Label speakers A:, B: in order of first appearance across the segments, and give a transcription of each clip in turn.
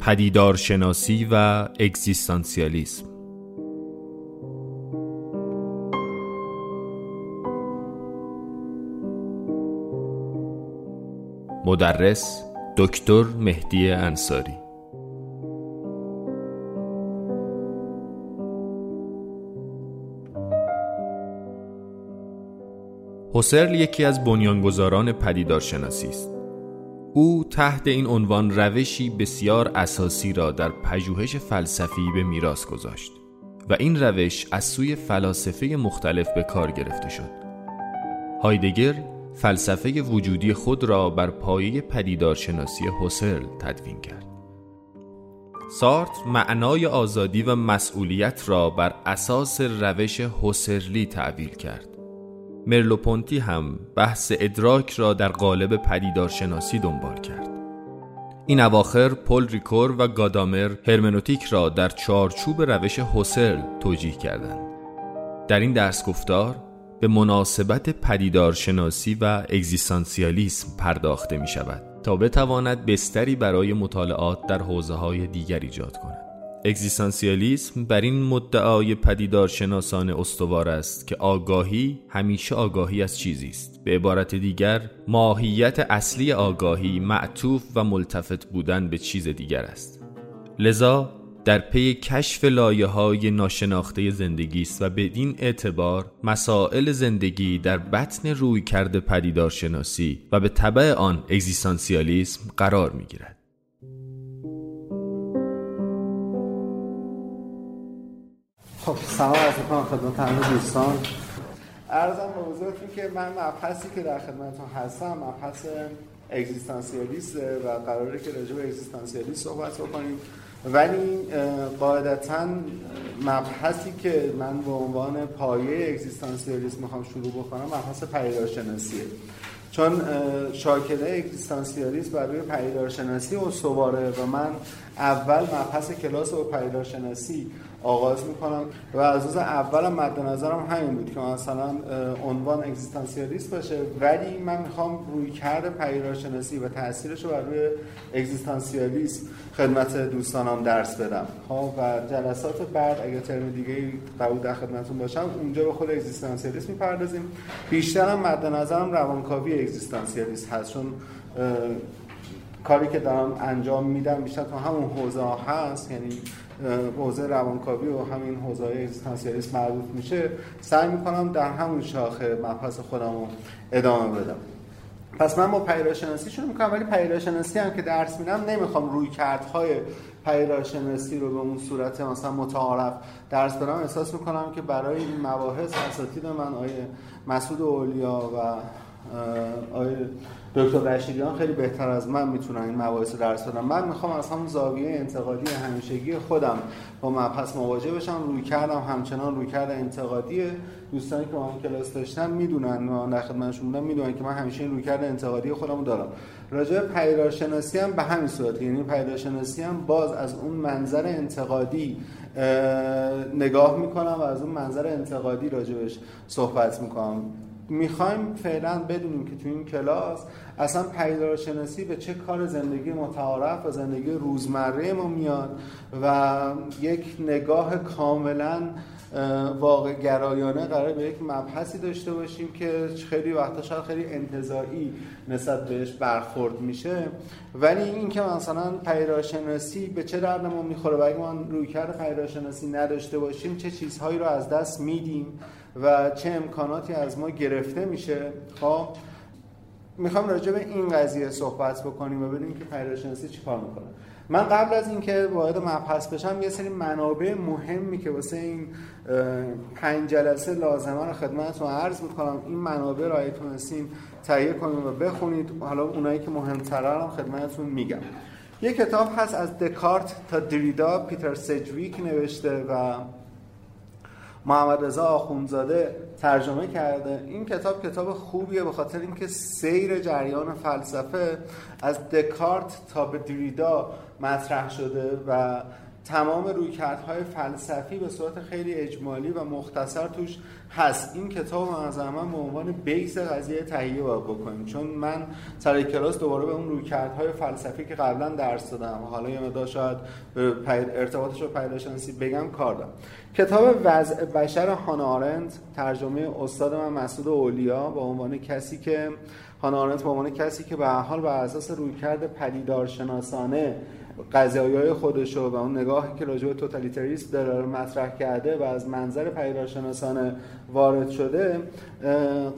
A: پدیدارشناسی و اگزیستانسیالیسم. مدرس دکتر مهدی انصاری. هوسرل یکی از بنیانگذاران پدیدارشناسی است. او تحت این عنوان روشی بسیار اساسی را در پژوهش فلسفی به میراث گذاشت و این روش از سوی فلاسفه مختلف به کار گرفته شد. هایدگر فلسفه وجودی خود را بر پایه پدیدارشناسی هوسرل تدوین کرد. سارت معنای آزادی و مسئولیت را بر اساس روش هوسرلی تعبیر کرد. مرلوپونتی هم بحث ادراک را در قالب پدیدارشناسی دنبال کرد. این اواخر پل ریکور و گادامر هرمنوتیک را در چارچوب روش هوسرل توجیه کردند. در این درس گفتار به مناسبت پدیدارشناسی و اگزیستانسیالیسم پرداخته می شود تا بتواند بستری برای مطالعات در حوزه های دیگر ایجاد کند. اگزیستانسیالیسم بر این مدعای پدیدار شناسان استوار است که آگاهی همیشه آگاهی از چیزی است به عبارت دیگر ماهیت اصلی آگاهی معطوف و ملتفت بودن به چیز دیگر است لذا در پی کشف لایه های ناشناخته زندگی است و بدین اعتبار مسائل زندگی در بطن روی کرده پدیدارشناسی و به طبع آن اگزیستانسیالیسم قرار می گیرد.
B: خب سلام عرض می‌کنم خدمت همه دوستان. ارزم به حضورتون که من مبحثی که در خدمتتون هستم مبحث اگزیستانسیالیست و قراره که راجع به اگزیستانسیالیست صحبت بکنیم. ولی قاعدتا مبحثی که من به عنوان پایه اگزیستانسیالیسم می‌خوام شروع بکنم مبحث پیدارشناسیه چون شاکله اگزیستانسیالیسم بر روی پیدارشناسی استواره و من اول مبحث کلاس و پیدارشناسی آغاز می‌کنم. و از روز اولم مد نظرم همین بود که مثلا عنوان اگزیستانسیالیست باشه ولی من می‌خوام روی کرده پیدارشناسی و تاثیرش رو بر روی اگزیستانسیالیسم خدمت دوستانم درس بدم. ها خب، و جلسات بعد اگر ترم دیگه قبول در خدمتتون باشم اونجا به خود اگزیستانسیالیسم می‌پردازیم. بیشترم مد نظرم روانکاوی اگزیستانسیالیست هست چون کاری که دارم انجام میدم بیشتر تو همون حوزه هست. یعنی حوزه روانکاوی و همین حوزه های اگزیستانسیالیسم مربوط میشه سعی می‌کنم در همون شاخه مبحث خودم رو ادامه بدم. پس من با پیداشناسی شروع می‌کنم ولی پیداشناسی هم که درس میدم نمی‌خوام روی کردهای پیداشناسی رو به اون صورت مثلا متعارف درس بدم. احساس می‌کنم که برای این مباحث اساتید من آیه مسعود اولیا و آیه دکتر رشیدیان خیلی بهتر از من می‌تونن این مباحث درس بدن. من می‌خوام از همون زاویه انتقادی همیشگی خودم با مبحث مواجه بشم. روی کردم همچنان روی کرده انتقادی. دوستانی که با هم کلاس داشتن می‌دونن و در خدمتشون بودم می‌دونن که من همیشه این روی کرده انتقادی خودم دارم. راجع به پیدارشناسی هم به همین صورت یعنی پیدارشناسی هم باز از اون منظر انتقادی نگاه می‌کنم و از اون منظر انتقادی راجبش صحبت می‌کنم. می‌خوایم فعلا بدونیم که تو این کلاس اصلا پیدارشناسی به چه کار زندگی متعارف و زندگی روزمره ما میاد و یک نگاه کاملا واقع گرایانه قرار به یک مبحثی داشته باشیم که خیلی وقتا شاید خیلی انتظایی نسبت بهش برخورد میشه. ولی اینکه مثلا پیداشناسی به چه درد ما می‌خوره و اگه ما رویکرد پیداشناسی نداشته باشیم چه چیزهایی رو از دست میدیم؟ و چه امکاناتی از ما گرفته میشه. خب می‌خوام راجع به این قضیه صحبت بکنیم و ببینیم که پیداشناسی چیکار می‌کنه. من قبل از اینکه وارد مبحث بشم یه سری منابع مهمی که واسه این پنج جلسه لازمه رو خدمتتون عرض می‌کنم. این منابع رو اگه تهیه کنید و بخونید حالا اونایی که مهمتره هم خدمتتون میگم. یه کتاب هست از دکارت تا دریدا پیتر سجویک نوشته و محمد رضا آخونزاده ترجمه کرده. این کتاب کتاب خوبیه به خاطر اینکه سیر جریان فلسفه از دکارت تا به دریدا مطرح شده و تمام رویکردهای فلسفی به صورت خیلی اجمالی و مختصر توش هست. این کتاب از من به عنوان بیس قضیه تهیه باید بکنیم. چون من سر کلاس دوباره به اون رویکردهای فلسفی که قبلا درس دادم حالا یه مقدار شاید ارتباطش رو پیداشناسی بگم کار دارم. کتاب وضع بشر هانارنت ترجمه استاد من مسعود اولیا به عنوان کسی که هانارنت به عنوان کسی که به حال بر اساس رویکرد پدیدارشناسانه قضایی های خودش و اون نگاهی که راجع به توتالیتریسم داره مطرح کرده و از منظر پیدارشناسانه وارد شده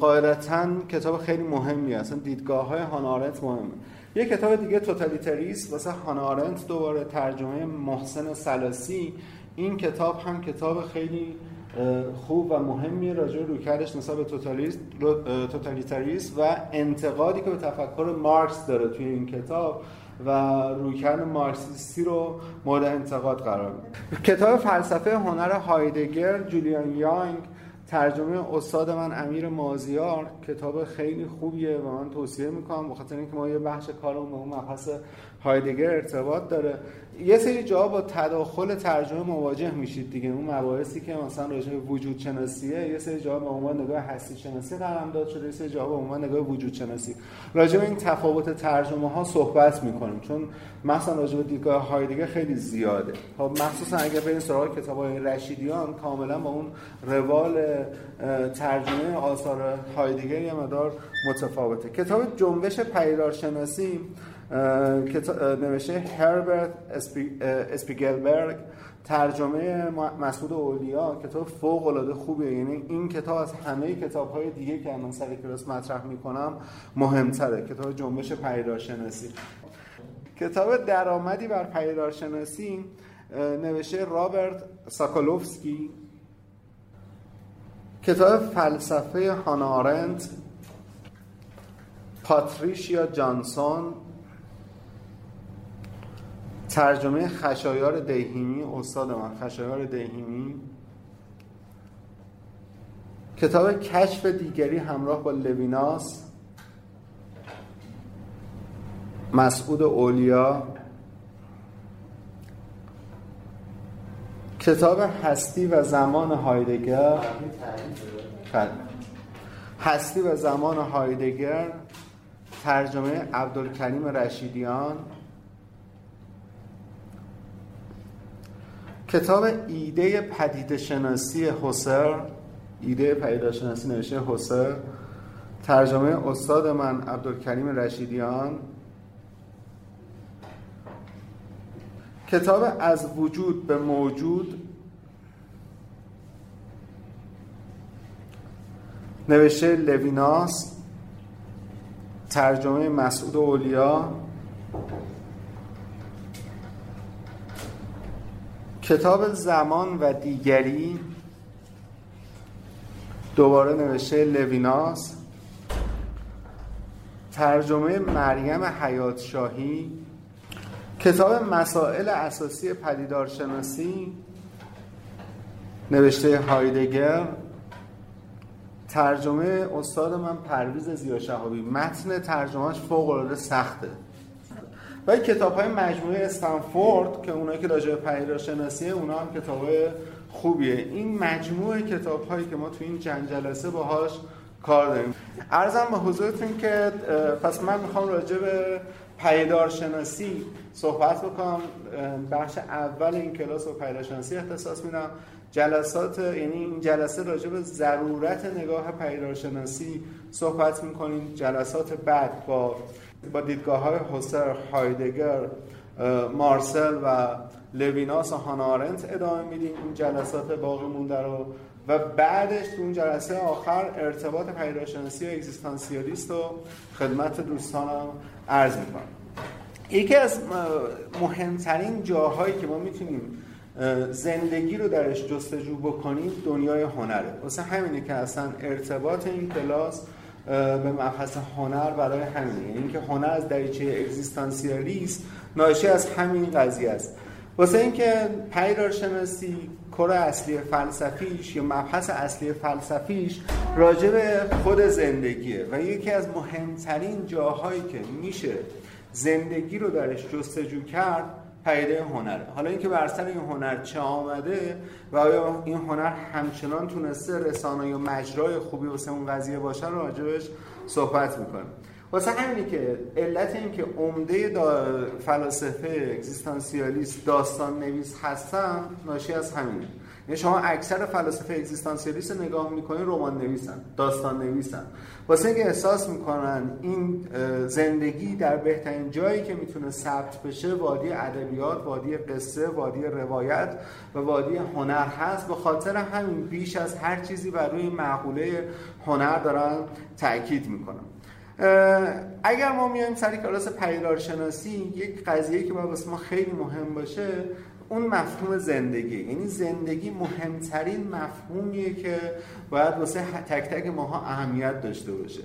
B: قاعدتا کتاب خیلی مهمی اصلا دیدگاه های هانارنت مهمه. یه کتاب دیگه توتالیتریسم واسه هانارنت دوباره ترجمه محسن سلاسی. این کتاب هم کتاب خیلی خوب و مهمی راجع به رویکردش نسبت به توتالیتریسم و انتقادی که به تفکر مارکس داره توی این کتاب. و رویکرد مارکسیستی رو مورد انتقاد قرار میده. کتاب فلسفه هنر هایدگر جولیان یانگ ترجمه استاد من امیر مازیار. کتاب خیلی خوبیه و من توصیه می‌کنم بخاطر اینکه ما یه بخش کارمون به اون مبحث هایدگر ارتباط داره. یه سری جا با تداخل ترجمه مواجه میشید دیگه. اون مباحثی که مثلا راجع به وجود شناسیه یه سری جا به عنوان نگاه هستی شناسی قلم داد شده. یه سری جا به عنوان نگاه وجود شناسی راجع به این تفاوت ترجمه ها صحبت می‌کنیم. چون مثلا راجع به دیدگاه هایدگر خیلی زیاده. خب مخصوصا اگر بریم سراغ کتاب های رشیدیان کاملا با اون روال ترجمه آثار هایدگر یه مدار متفاوته. کتاب جنبش پیدارشناسی نوشته هربرت اسپیگلبرگ ترجمه مسعود اولیا کتاب فوق العاده خوبیه. یعنی این کتاب از همه کتاب های دیگه که من سر کلاس مطرح می‌کنم مهمتره. کتاب جنبش پیدارشناسی کتاب درآمدی بر پیدارشناسی نوشته رابرت ساکولوفسکی. کتاب فلسفه هانارنت پاتریشیا جانسون. ترجمه خشایار دهیمی استاد من خشایار دهیمی کتاب کشف دیگری همراه با لویناس مسعود اولیا. کتاب هستی و زمان هایدگر. هستی و زمان هایدگر ترجمه عبدالکریم رشیدیان. کتاب ایده پدیده شناسی حسر ایده پدیده شناسی نوشته حسر ترجمه استاد من عبدالکریم رشیدیان. کتاب از وجود به موجود نوشته لویناس ترجمه مسعود اولیا. کتاب زمان و دیگری دوباره نوشته لویناس. ترجمه مریم حیات شاهی کتاب مسائل اساسی پدیدارشناسی. نوشته هایدگر. ترجمه استاد من پرویز زیا شهابی متن ترجمهش فوق العاده سخته. و کتاب های مجموعه استنفورد که اونایی که راجع به اونا هم کتاب های خوبیه. این مجموعه کتاب هایی که ما تو این چند جلسه باهاش کار داریم. ارزم به حضورتون که پس من می‌خوام راجع به پیدار شناسی صحبت بکنم. بخش اول این کلاس رو پیدار شناسی اختصاص میدم. جلسات یعنی این جلسه راجع به ضرورت نگاه پیدار شناسی صحبت می‌کنیم. جلسات بعد با با دیدگاه های هوسر، هایدگر، مارسل و لویناس و هانارنت ادامه میدیم. این جلسات باقی مونده رو. و بعدش تو اون جلسه آخر ارتباط پیداشناسی و اگزیستانسیالیست رو خدمت دوستانم عرض می‌کنم. یکی از مهمترین جاهایی که ما می‌تونیم زندگی رو درش جستجو بکنیم دنیای هنره. واسه همینه که اصلا ارتباط این کلاس به مبحث هنر برای همین. یعنی اینکه هنر از دریچه اگزیستانسیالیست ناشی از همین قضیه است. واسه اینکه پیدارشناسی کار اصلی فلسفیش یا مبحث اصلی فلسفیش راجع به خود زندگیه و یکی از مهمترین جاهایی که میشه زندگی رو درش جستجو کرد پدیده هنره حالا اینکه بر سر این هنر چه آمده و آیا این هنر همچنان تونسته رسانه و مجرای خوبی واسه اون قضیه باشه راجبش صحبت می‌کنیم. واسه همینی که علت این که عمده فلاسفه اگزیستانسیالیست داستان نویس هستن ناشی از همینه. یعنی شما اکثر فلاسفه اگزیستانسیالیست نگاه می‌کنین رمان نویسن داستان نویسن واسه اینکه احساس می‌کنن این زندگی در بهترین جایی که می‌تونه ثبت بشه وادی ادبیات وادی قصه وادی روایت و وادی هنر هست. به خاطر همین بیش از هر چیزی بر روی معقوله هنر دارن تاکید می‌کنن. اگر ما میایم سری کلاس پیدارشناسی یک قضیه که باید واسه ما خیلی مهم باشه اون مفهوم زندگی. یعنی زندگی مهمترین مفهومیه که باید واسه تک تک ماها اهمیت داشته باشه.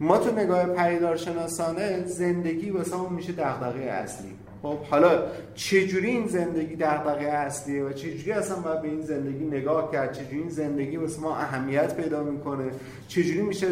B: ما تو نگاه پریدارشناسانه زندگی واسه اون میشه دغدغه اصلی. خب حالا چجوری این زندگی دغدغه اصلیه و چجوری اصلا باید به این زندگی نگاه کرد؟ چجوری این زندگی واسه ما اهمیت پیدا می‌کنه؟ چجوری میشه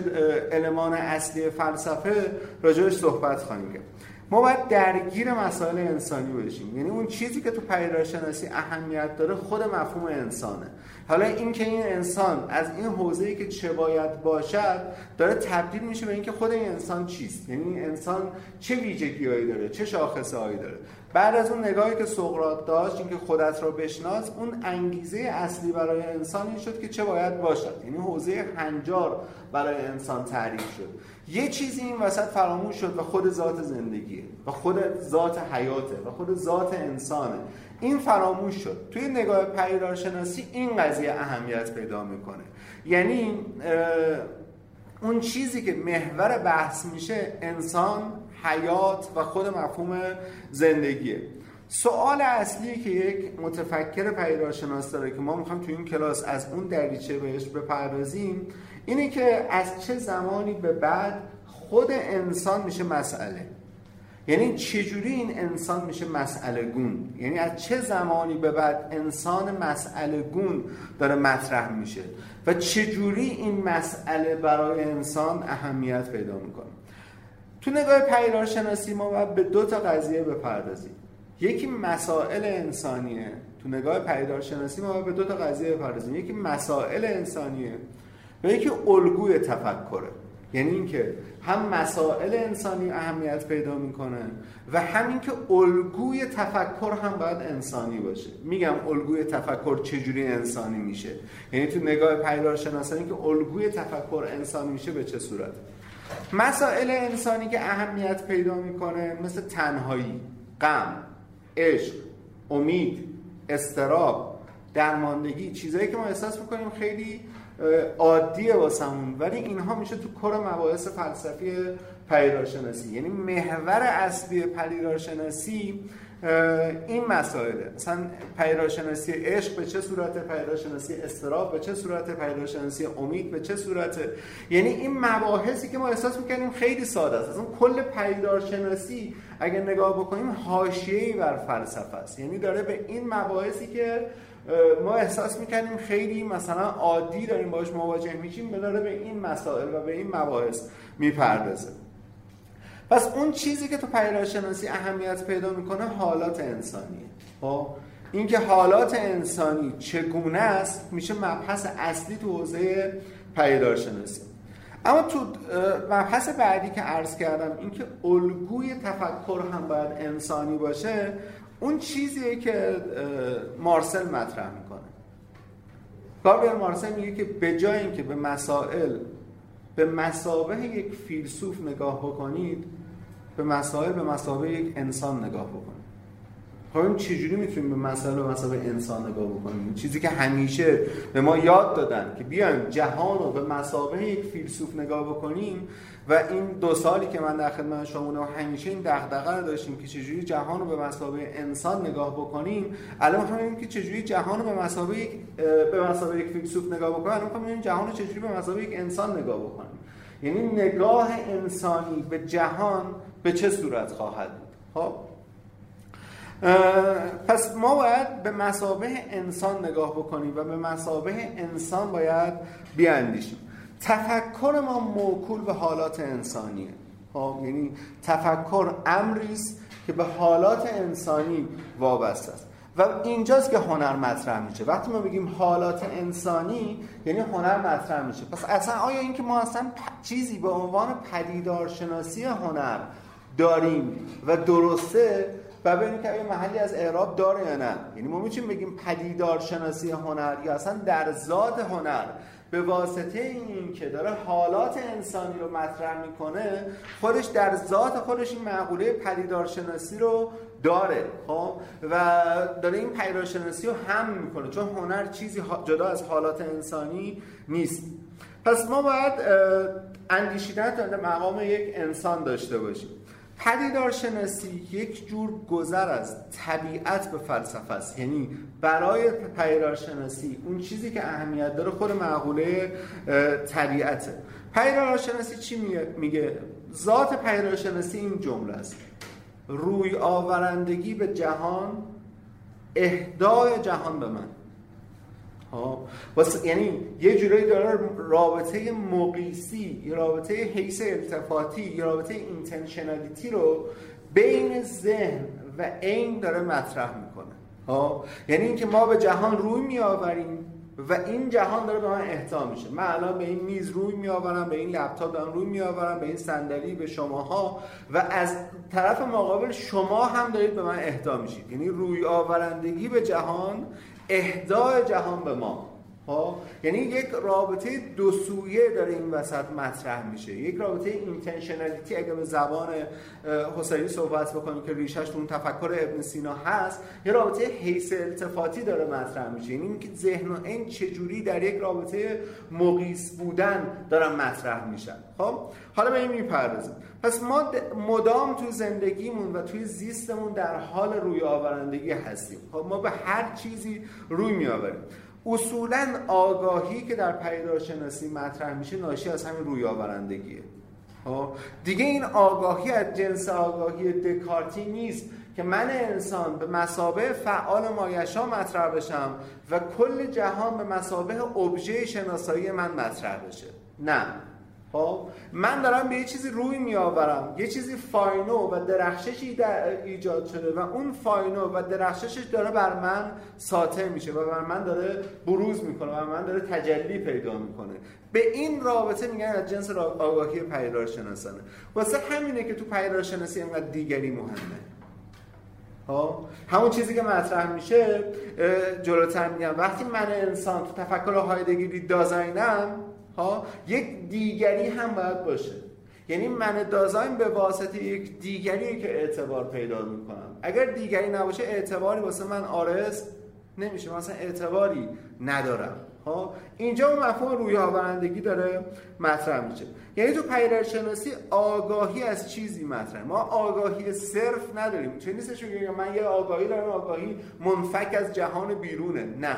B: المان اصلی فلسفه راجعش صحبت خواهیم کرد؟ ما باید درگیر مسائل انسانی بشیم یعنی اون چیزی که تو پیداشناسی اهمیت داره خود مفهوم انسانه. حالا اینکه این انسان از این حوزه‌ای که چه باید باشد داره تبدیل میشه به اینکه خود این انسان چیست. یعنی این انسان چه ویژگیهایی داره چه شاخصهایی داره. بعد از اون نگاهی که سقراط داشت اینکه خودت را بشناس اون انگیزه اصلی برای انسان این شد که چه باید باشد. یعنی حوزه هنجار برای انسان تعریف شد. یه چیزی این وسط فراموش شد و خود ذات زندگیه و خود ذات حیاته و خود ذات انسانه. این فراموش شد. توی نگاه پیدارشناسی این قضیه اهمیت پیدا می‌کنه. یعنی اون چیزی که محور بحث میشه انسان حیات و خود مفهوم زندگیه. سوال اصلی که یک متفکر پیدارشناس داره که ما می‌خوام توی این کلاس از اون دریچه بهش بپردازیم اینه که از چه زمانی به بعد خود انسان میشه مسئله. یعنی چجوری این انسان میشه مسئله گون؟ یعنی از چه زمانی به بعد انسان مسئله گون داره مطرح میشه؟ و چجوری این مسئله برای انسان اهمیت پیدا می‌کنه؟ تو نگاه پیدارشناسی ما باید به دو تا قضیه بپردازیم. یکی مسائل انسانیه. تو نگاه پیدارشناسی ما باید به دو تا قضیه بپردازیم. یکی مسائل انسانیه. و یکی الگوی تفکره. یعنی اینکه هم مسائل انسانی اهمیت پیدا می‌کنه و همین که الگوی تفکر هم باید انسانی باشه. میگم الگوی تفکر چجوری انسانی میشه؟ یعنی تو نگاه پیدارشناسانی که الگوی تفکر انسانی میشه به چه صورت؟ مسائل انسانی که اهمیت پیدا می‌کنه مثل تنهایی غم عشق امید استراب درماندگی چیزایی که ما احساس می‌کنیم خیلی عادیه واسمون. ولی اینها میشه تو کار مباحث فلسفی پدیدارشناسی یعنی محور اصلی پدیدارشناسی این مسائله. مثلا پیداشناسی عشق به چه صورت؟ پیداشناسی استراب به چه صورت؟ پیداشناسی امید به چه صورت؟ یعنی این مباحثی که ما احساس می‌کنیم خیلی ساده است. اصلا کل پیداشناسی اگر نگاه بکنیم حاشیه‌ای بر فلسفه است. یعنی داره به این مباحثی که ما احساس می‌کنیم خیلی مثلا عادی داریم باش مواجه میشیم داره به این مسائل و به این مباحث می‌پردازه. پس اون چیزی که تو پیداشناسی اهمیت پیدا می‌کنه حالات انسانیه. خب؟ اینکه حالات انسانی چگونه است میشه مبحث اصلی تو حوزه پیدارشناسی اما تو مبحث بعدی که عرض کردم اینکه الگوی تفکر هم باید انسانی باشه اون چیزیه که مارسل مطرح می‌کنه. گابریل مارسل میگه که به جای اینکه به مسائل به مسابه یک فیلسوف نگاه بکنید به مسائل به مسابه یک انسان نگاه بکنید. این چجوری می‌تونیم به مسائل به مسابه انسان نگاه بکنیم؟ چیزی که همیشه به ما یاد دادن که بیایم جهان رو به مسابه یک فیلسوف نگاه بکنیم و این دو سالی که من در خدمت شما همیشه این دغدغه رو داشتیم که چجوری جهان رو به مسابقه انسان نگاه بکنیم. الان می‌خوایم که چجوری جهان رو به مسابقه یک به مسابقه یک فیلسوف نگاه بکنیم. الان می‌خوایم جهان رو چجوری به مسابقه یک انسان نگاه بکنیم. یعنی نگاه انسانی به جهان به چه صورت خواهد بود؟ خب؟ پس ما باید به مسابه انسان نگاه بکنیم و به مسابه انسان باید بیاندیشیم. تفکر ما موکول به حالات انسانیه. خب یعنی تفکر امری است که به حالات انسانی وابسته است. و اینجاست که هنر مطرح میشه. وقتی ما بگیم حالات انسانی یعنی هنر مطرح میشه. پس اصلا آیا اینکه ما اصلا چیزی به عنوان پدیدارشناسی هنر داریم و درسته و ببینیم که محلی از اعراب داره یا نه. یعنی ما می‌تونیم بگیم پدیدارشناسی هنر یا اصلا در ذات هنر به واسطه این که داره حالات انسانی رو مطرح می‌کنه خودش در ذات خودش این معقوله پدیدارشناسی رو داره خب؟ و داره این پدیدارشناسی رو هم می‌کنه چون هنر چیزی جدا از حالات انسانی نیست. پس ما باید اندیشیدن در مقام یک انسان داشته باشیم. پدیدارشناسی یک جور گذر از طبیعت به فلسفه است. یعنی برای پدیدارشناسی اون چیزی که اهمیت داره خود معقوله طبیعته. پدیدارشناسی چی میگه ذات پدیدارشناسی این جمله است. روی آورندگی به جهان اهدای جهان به من. ها. یعنی یه جورایی داره رابطه مقیسی یه رابطه حیث التفاتی یه رابطه اینتنشنالیتی رو بین ذهن و عین داره مطرح می‌کنه. ها. یعنی اینکه ما به جهان روی میآوریم و این جهان داره به من اهدا میشه. من الان به این میز روی میآورم به این لپتاپ دارم روی میآورم به این صندلی به شماها و از طرف مقابل شما هم دارید به من اهدا میشید. یعنی روی آورندگی به جهان اهدای جهان به ما. ها یعنی یک رابطه دو سویه داره این وسط مطرح میشه. یک رابطه اینتنشنالیتی اگه به زبان حسینی صحبت بکنیم که ریشش اون تفکر ابن سینا هست یه رابطه حیث التفاتی داره مطرح میشه. یعنی اینکه ذهن و این چجوری در یک رابطه مقیس بودن دارن مطرح میشن. خب؟ حالا به این می‌پردازیم. پس ما مدام تو زندگیمون و توی زیستمون در حال روی آورندگی هستیم. خب ما به هر چیزی روی میآوریم. اصولا آگاهی که در پیدارشناسی مطرح میشه ناشی از همین روی آورندگیه. خب؟ دیگه این آگاهی از جنس آگاهی دکارتی نیست که من انسان به مسابه فعال مایشا مطرح بشم و کل جهان به مسابه ابژه شناسایی من مطرح بشه. نه. خب من دارم به یه چیزی روی میآورم. یه چیزی فاینو و درخششی ایجاد شده و اون فاینو و درخششش داره بر من ساطع میشه و بر من داره بروز می‌کنه و بر من داره تجلی پیدا می‌کنه. به این رابطه میگن از جنس آگاهی پیدار شناسانه واسه همینه که تو پیدار شناسی اینقدر دیگری مهمه. همون چیزی که مطرح میشه جلوتر میگم. وقتی من انسان تو تفکر هایدگیری دازاینم ها یک دیگری هم باید باشه. یعنی من دازاین به واسطه یک دیگری که اعتبار پیدا می‌کنم. اگر دیگری نباشه اعتباری واسه من آرز نمیشه. مثلا اعتباری ندارم. اینجا اون مفهوم روی آورندگی داره مطرح میشه. یعنی تو شناسی آگاهی از چیزی مطرح. ما آگاهی صرف نداریم. چه نیستش من یه آگاهی دارم آگاهی منفک از جهان بیرونه. نه.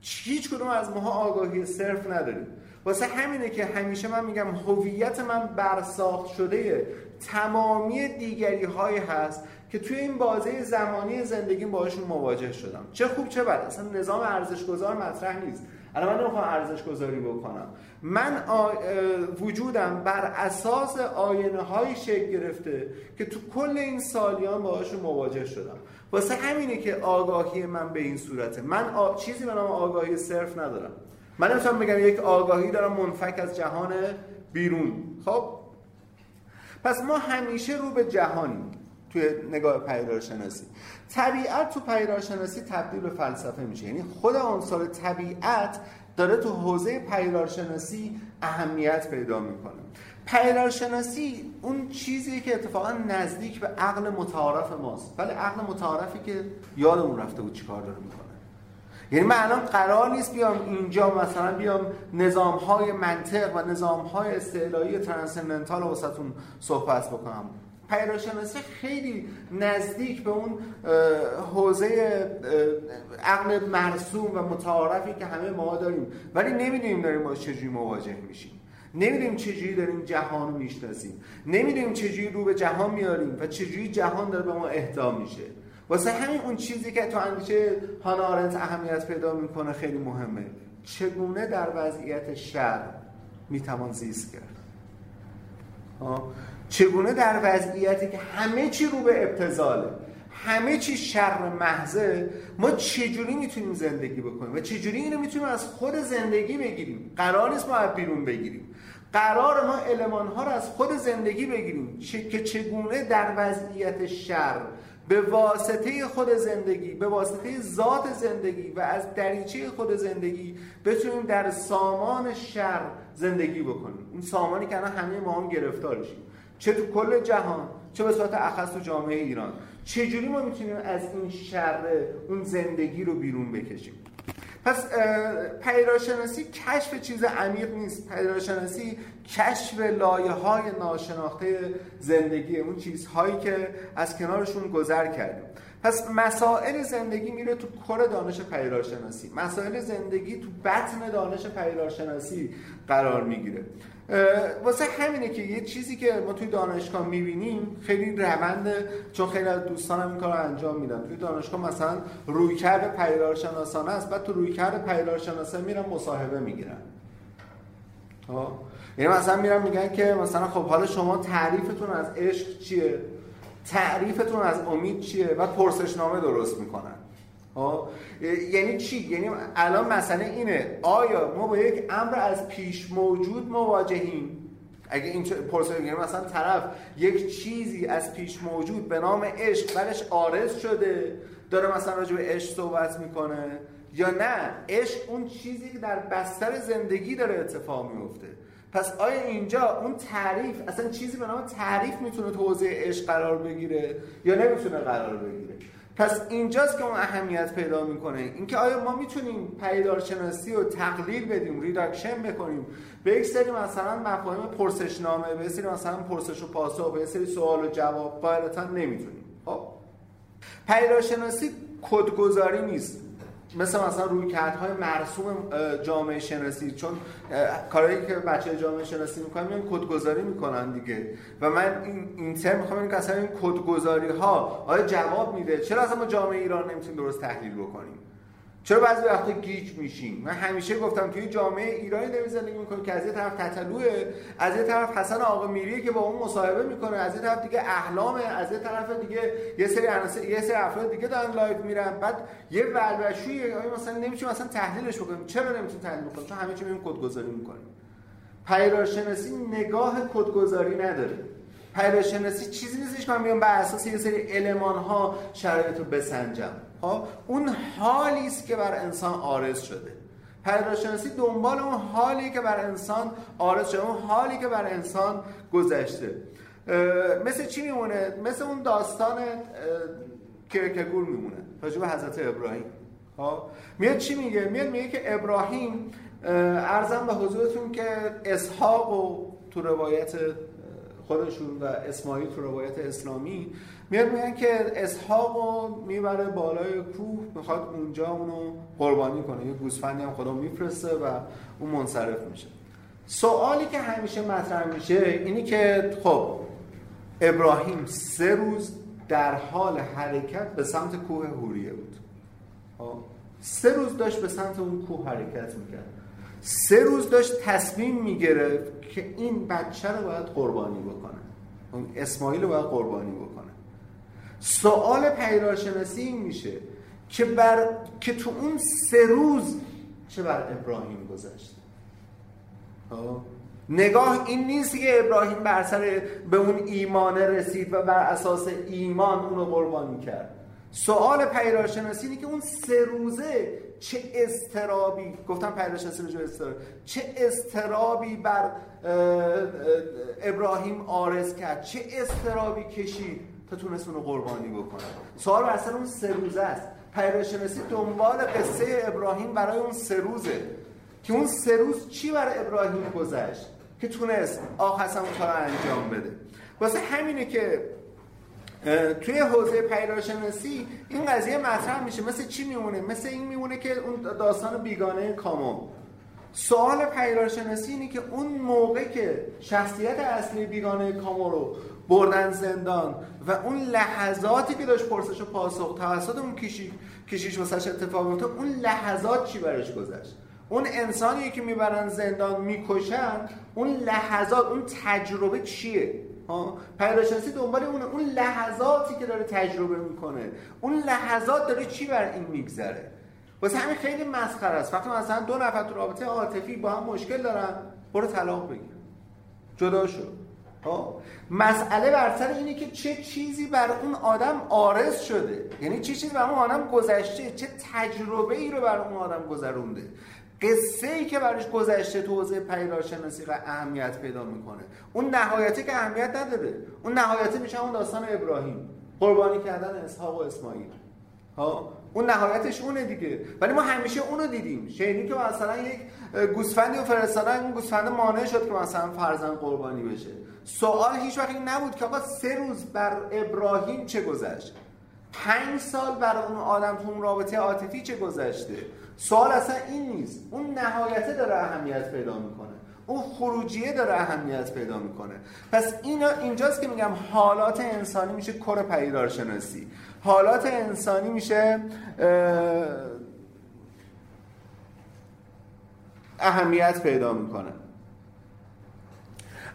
B: هیچ کدوم از ماها آگاهی صرف نداریم. واسه همینه که همیشه من میگم هویت من برساخت شده تمامی دیگری های هست که توی این بازه زمانی زندگیم باشون مواجه شدم. چه خوب چه بد. اصلا نظام ارزش گذار مطرح نیست. الان من نمی‌خوام ارزش گذاری بکنم. من وجودم بر اساس آینه های شکل گرفته که تو کل این سالیان باهاشون مواجه شدم. واسه همینه که آگاهی من به این صورته. من چیزی به نام آگاهی صرف ندارم. من نمی‌تونم بگم یک آگاهی دارم منفک از جهان بیرون. خب؟ پس ما همیشه رو به جهانیم. توی نگاه پیدارشناسی طبیعت تو پیدارشناسی تبدیل به فلسفه میشه. یعنی خود عنصر طبیعت داره تو حوزه پیدارشناسی اهمیت پیدا می‌کنه. پیدارشناسی اون چیزی که اتفاقا نزدیک به عقل متعارف ماست. ولی عقل متعارفی که یادمون رفته بود چیکار داره می‌کنه. یعنی من الان قرار نیست بیام اینجا مثلا بیام نظام های منطق و نظام های استعلایی ترانسندنتال رو صحبت بکنم. پیداشناسی خیلی نزدیک به اون حوزه عقل مرسوم و متعارفی که همه ما داریم. ولی نمی‌دونیم داریم با چجوری مواجه میشیم. نمی‌دونیم چجوری داریم جهان رو می‌شناسیم. نمی‌دونیم چجوری رو به جهان میاریم و چجوری جهان داره به ما اهدا میشه. واسه همین اون چیزی که تو اندیشه هانا اهمیت پیدا می‌کنه خیلی مهمه. چگونه در وضعیت شر می‌توان زیست کرد؟ چگونه در وضعیتی که همه چی رو به ابتزاله همه چی شر محضه ما چجوری می‌تونیم زندگی بکنیم؟ و چجوری اینو می‌تونیم از خود زندگی بگیریم؟ قرار نیست ما از بیرون بگیریم. قرار ما علمان ها رو از خود زندگی بگیریم. که چگونه در وضعیت شر به واسطه خود زندگی به واسطه ذات زندگی و از دریچه خود زندگی بتونیم در سامان شر زندگی بکنیم. این سامانی که الان همه ما هم گرفتارشیم. چه تو کل جهان چه به صورت اخص تو جامعه ایران. چجوری ما می‌تونیم از این شر اون زندگی رو بیرون بکشیم؟ پس پیداشناسی کشف چیز عمیق نیست. پیداشناسی کشف لایه های ناشناخته زندگی اون چیزهایی که از کنارشون گذر کردیم. پس مسائل زندگی میره تو کور دانش پیداشناسی. مسائل زندگی تو بطن دانش پیداشناسی قرار می‌گیره. واسه همینه که یه چیزی که ما توی دانشگاه می‌بینیم خیلی روند چون خیلی از دوستانم این کار رو انجام میدن. توی دانشگاه مثلا رویکرد پیدارشناسانه است. بعد تو رویکرد پیدارشناسه میرن مصاحبه می‌گیرن. خب؟ یعنی مثلا میرن میگن که مثلا خب حالا شما تعریفتون از عشق چیه؟ تعریفتون از امید چیه؟ و پرسشنامه درست می‌کنن؟ یعنی چی؟ یعنی الان مسئله اینه آیا ما با یک امر از پیش موجود مواجهیم؟ اگه این پرسه یعنی مثلا طرف یک چیزی از پیش موجود به نام عشق برش آرز شده داره مثلا راجع به عشق صحبت می‌کنه یا نه؟ عشق اون چیزی که در بستر زندگی داره اتفاق میفته پس آیا اینجا اون تعریف اصلا چیزی به نام تعریف می‌تونه تو حوزه عشق قرار بگیره یا نمی‌تونه قرار بگیره؟ پس اینجاست که اون اهمیت پیدا می‌کنه. اینکه آیا ما می‌تونیم پدیدارشناسی رو تقلیل بدیم reduction بکنیم؟ به یک سری مثلا مفاهیم پرسشنامه یه سری مثلا پرسش و پاسخ یه سری سوال و جواب قاعدتا نمی‌تونیم. خب؟ پیدارشناسی کدگذاری نیست. مثل مثلا روی های مرسوم جامعه شناسی. چون کارهایی که بچه جامعه شناسی می‌کنن میان کدگذاری می‌کنن دیگه. و من این این ترم می‌خوام که اصلا این کدگذاری ها آیا جواب میده؟ چرا اصلا ما جامعه ایران نمی‌تونیم درست تحلیل بکنیم؟ چرا بعضی وقتا گیج میشیم من همیشه گفتم توی جامعه ایرانی داریم زندگی می‌کنیم که از یه طرف تتلوه از یه طرف حسن آقا میریه که با اون مصاحبه می‌کنه از یه طرف دیگه احلامه از یه طرف دیگه یه سری یه سری افراد دیگه دارن live میرن. بعد یه بلبشوی مثلا نمیشه مثلا تحلیلش بکنیم. چرا نمی‌تونیم تحلیل بکنیم؟ چون همه چی میریم کدگذاری می‌کنیم. پدیدارشناسی نگاه کدگذاری نداره. پدیدارشناسی چیزی نیستش که من بیام بر اساس یه سری المان ها شرایط رو بسنجم. خب؟ اون حالی است که بر انسان عارض شده. پدیدارشناسی دنبال اون حالی که بر انسان عارض شده اون حالی که بر انسان گذشته. مثل چی میمونه؟ مثل اون داستان کرکگور میمونه. راجع به حضرت ابراهیم. ها خب؟ میاد چی میگه؟ میاد میگه که ابراهیم ارزم به حضورتون که اسحاق و تو روایت خودشون و اسماعیل تو روایت اسلامی میاد میگن که اسحاق رو می‌بره بالای کوه می‌خواد اونجا اونو قربانی کنه. یه گوسفندی هم خدا میفرسته و اون منصرف میشه. سوالی که همیشه مطرح میشه اینی که خب ابراهیم سه روز در حال حرکت به سمت کوه هوریه بود. خب، سه روز داشت به سمت اون کوه حرکت می‌کرد. سه روز داشت تصمیم می‌گرفت که این بچه رو باید قربانی بکنه. اون اسماعیل رو باید قربانی بکنه. سوال پیدارشناسی این میشه که بر که تو اون سه روز چه بر ابراهیم گذشت؟ خب؟ نگاه این نیست که ابراهیم بر سر به اون ایمان رسید و بر اساس ایمان اونو قربانی کرد. سوال پیدارشناسی اینه که اون سه روزه چه استرابی گفتم پیدارشناسی رو استرابی چه استرابی بر ابراهیم آرز کرد؟ چه استرابی کشید؟ تا تونست اونو قربانی بکنه سوال اصلا اون سه روزه است. پیداشناسی دنبال قصه ابراهیم برای اون سه روزه. که اون سه روز چی برای ابراهیم گذشت؟ که تونست آخ اون کار انجام بده. واسه همینه که توی حوزه پیداشناسی این قضیه مطرح میشه. مثل چی میمونه؟ مثل این میمونه که اون داستان بیگانه کامو سوال پیداشناسی اینه که اون موقع که شخصیت اصلی بیگانه کامو رو بردن زندان. و اون لحظاتی که داشت پرسش و پاسخ توسط اون کشی کشیش واسش اتفاق میفته اون لحظات چی برش گذشت؟ اون انسانی که می‌برن زندان می‌کشن اون لحظات اون تجربه چیه؟ پیداشناسی دنبال اون اون لحظاتی که داره تجربه می‌کنه اون لحظات داره چی بر این میگذره؟ واسه همین خیلی مسخره است. وقتی مثلا دو نفر تو رابطه عاطفی با هم مشکل دارن برو طلاق بگیر. جدا شد مسئله بر سر اینه که چه چیزی بر اون آدم آرز شده. یعنی چه چیزی بر اون آدم گذشته چه تجربه ای رو بر اون آدم گذرونده. قصه ای که برش گذشته تو حوزه پیدارشناسی و اهمیت پیدا می‌کنه. اون نهایتی که اهمیت نداره اون نهایتی میشه اون داستان ابراهیم. قربانی کردن اسحاق و اسماعیل. ها اون نهایتش اونه دیگه. ولی ما همیشه اونو دیدیم. شنیدیم که مثلا یک گوسفندی و فرستادن اون گوسفند مانع شد که مثلا فرزند قربانی بشه. سوال هیچ وقت نبود که آقا سه روز بر ابراهیم چه گذشت؟ پنج سال بر اون آدم تو اون رابطه عاطفی چه گذشته؟ سوال اصلا این نیست. اون نهایته داره اهمیت پیدا می‌کنه. اون خروجیه داره اهمیت پیدا می‌کنه. پس اینا اینجاست که میگم حالات انسانی میشه کر پیدار شناسی حالات انسانی میشه اهمیت پیدا می‌کنه.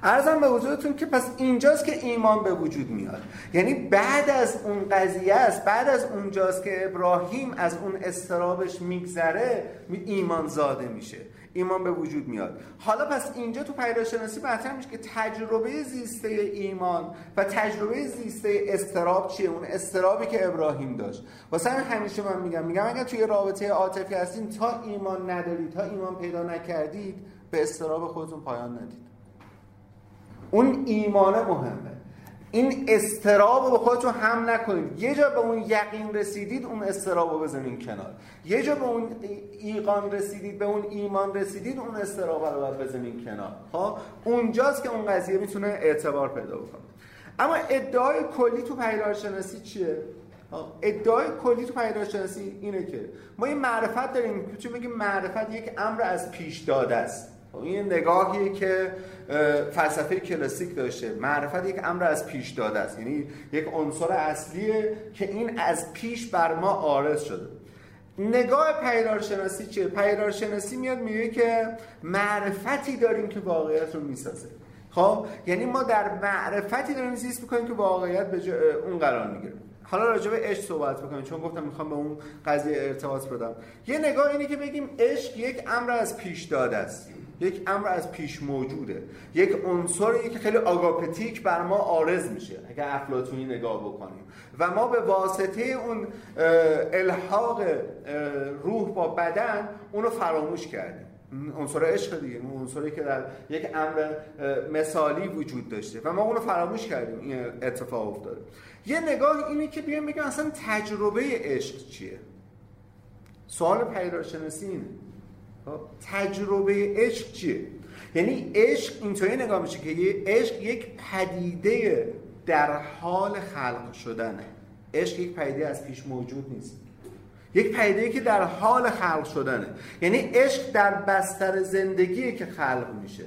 B: ارزم به وجودتون که پس اینجاست که ایمان به وجود میاد. یعنی بعد از اون قضیه است بعد از اونجاست که ابراهیم از اون استرابش میگذره ایمان زاده میشه. ایمان به وجود میاد. حالا پس اینجا تو پیداشناسی مطرح میشه که تجربه زیسته ایمان و تجربه زیسته استراب چیه؟ اون استرابی که ابراهیم داشت. واسه همیشه من میگم میگم اگر توی رابطه عاطفی هستین تا ایمان ندارید تا ایمان پیدا نکردید به استراب خودتون پایان ندید. اون ایمانه مهمه. این استراب رو به خودتون هم نکنید. یه جا به اون یقین رسیدید اون استراب رو بزنین کنار. یه جا به اون ایقان رسیدید به اون ایمان رسیدید اون استراب رو باید بزنین کنار. ها خب؟ اونجاست که اون قضیه می‌تونه اعتبار پیدا بکنه. اما ادعای کلی تو پیدارشناسی چیه؟ خب؟ ادعای کلی تو پیدارشناسی اینه که ما این معرفت داریم. چون میگیم؟ معرفت یک امر از پیش داده است. این نگاهی که فلسفه کلاسیک داشته. معرفت یک امر از پیش داده است. یعنی یک عنصر اصلیه که این از پیش بر ما آرز شده. نگاه پیدارشناسی چیه؟ پیدارشناسی میاد میگه که معرفتی داریم که واقعیت رو می‌سازه. خب یعنی ما در معرفتی داریم زیست می‌کنیم که واقعیت به اون قرار می‌گیره. حالا راجع به عشق صحبت بکنیم چون گفتم می‌خوام به اون قضیه ارتباط بدم. یه نگاه اینه که بگیم عشق یک امر از پیش داده است. یک امر از پیش موجوده. یک عنصری که خیلی آگاپتیک بر ما آرز میشه اگر افلاطونی نگاه بکنیم. و ما به واسطه اون الحاق روح با بدن اونو فراموش کردیم. عنصر عشق دیگه اون عنصری که در یک امر مثالی وجود داشته. و ما اونو فراموش کردیم این اتفاق افتاده. یه نگاه اینه که بیایم بگیم اصلا تجربه عشق چیه؟ سوال پیداشناسی اینه. تجربه عشق چیه؟ یعنی عشق اینطوری نگاه میشه که عشق یک پدیده در حال خلق شدنه. عشق یک پدیده از پیش موجود نیست. یک پدیده که در حال خلق شدنه. یعنی عشق در بستر زندگی که خلق میشه.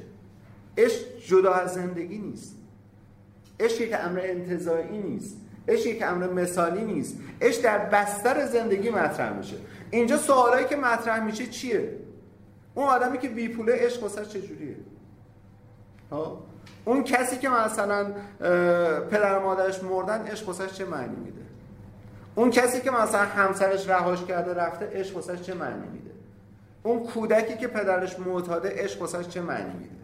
B: عشق جدا از زندگی نیست. عشق یک امر انتظایی نیست. عشق یک امر مثالی نیست. عشق در بستر زندگی مطرح میشه. اینجا سوالایی که مطرح میشه چیه؟ اون آدمی که بی پوله عشق واسه چجوریه؟ اون کسی که مثلا پدر مادرش مردن عشق واسه چه معنی میده؟ اون کسی که مثلا همسرش رهاش کرده رفته عشق واسه چه معنی میده؟ اون کودکی که پدرش معتاده عشق واسه چه معنی میده؟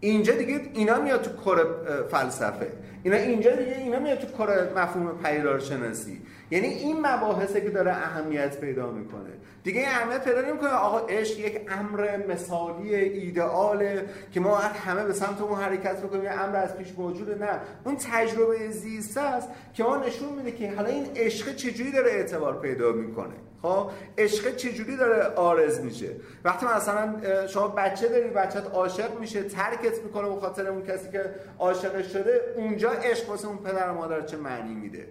B: اینجا دیگه اینا میاد تو کار فلسفه. اینا اینجا دیگه اینا میاد تو کار مفهوم پیدار شناسی. یعنی این مباحثه که داره اهمیت پیدا می‌کنه. دیگه این اهمیت پیدا نمی‌کنه. آقا عشق یک امر مثالی ایدئاله که ما همه به سمت اون حرکت بکنیم. یه امر از پیش موجوده. نه. اون تجربه زیسته است که ما نشون میده که حالا این عشق چجوری داره اعتبار پیدا می‌کنه. خب؟ عشق چجوری داره آرز میشه. وقتی مثلا شما بچه داری بچت عاشق میشه ترکت می‌کنه به خاطر اون کسی که عاشقش شده اونجا عشق واسه اون پدر و مادر چه معنی میده؟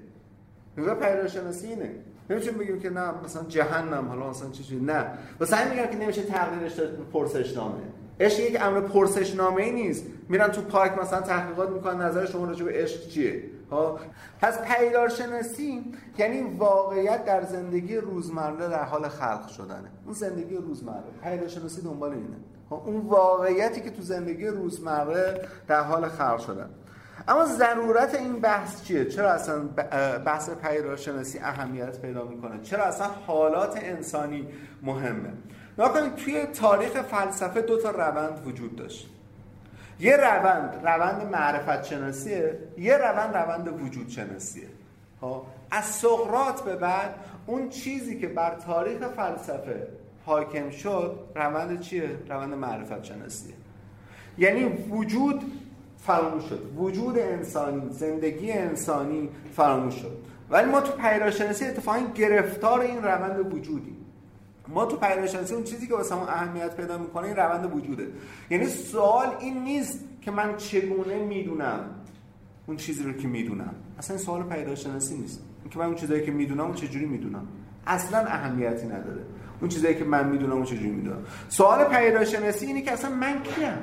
B: نگاه پیداشناسی اینه. نمی‌تونیم بگیم که نه مثلا جهنم حالا مثلا چیزی نه. واسه همین میگم که نمیشه تقدیرش داد پرسش نامه عشق یک امر پرسشنامه ای نیست. میرن تو پارک مثلا تحقیقات می‌کنن نظر شما راجع به عشق چیه. ها؟ پس پیدارشناسی یعنی واقعیت در زندگی روزمره در حال خلق شدنه. اون زندگی روزمره. پیدارشناسی دنبال اینه. اون واقعیتی که تو زندگی روزمره در حال خلق شدن. اما ضرورت این بحث چیه؟ چرا اصلا بحث پیدارشناسی اهمیت پیدا می‌کنه؟ چرا اصلا حالات انسانی مهمه؟ نکنید توی تاریخ فلسفه دو تا روند وجود داشت. یه روند روند معرفت شناسیه یه روند روند وجود شناسیه ها از سقرات به بعد اون چیزی که بر تاریخ فلسفه حاکم شد روند چیه؟ روند معرفت شناسیه یعنی وجود فراموش شد. وجود انسانی زندگی انسانی فراموش شد. ولی ما تو پیداشناسی اتفاقا گرفتار این روند وجودی ما تو پیداشناسی اون چیزی که واسه ما اهمیت پیدا می‌کنه این روند وجوده. یعنی سوال این نیست که من چگونه می‌دونم اون چیزی رو که می‌دونم. اصلا این سوال پیداشناسی نیست. اینکه من اون چیزایی که می‌دونم اون چجوری می‌دونم. اصلا اهمیتی نداره. اون چیزایی که من می‌دونم اون چجوری می‌دونم. سوال پیداشناسی اینه که اصلا من کیم؟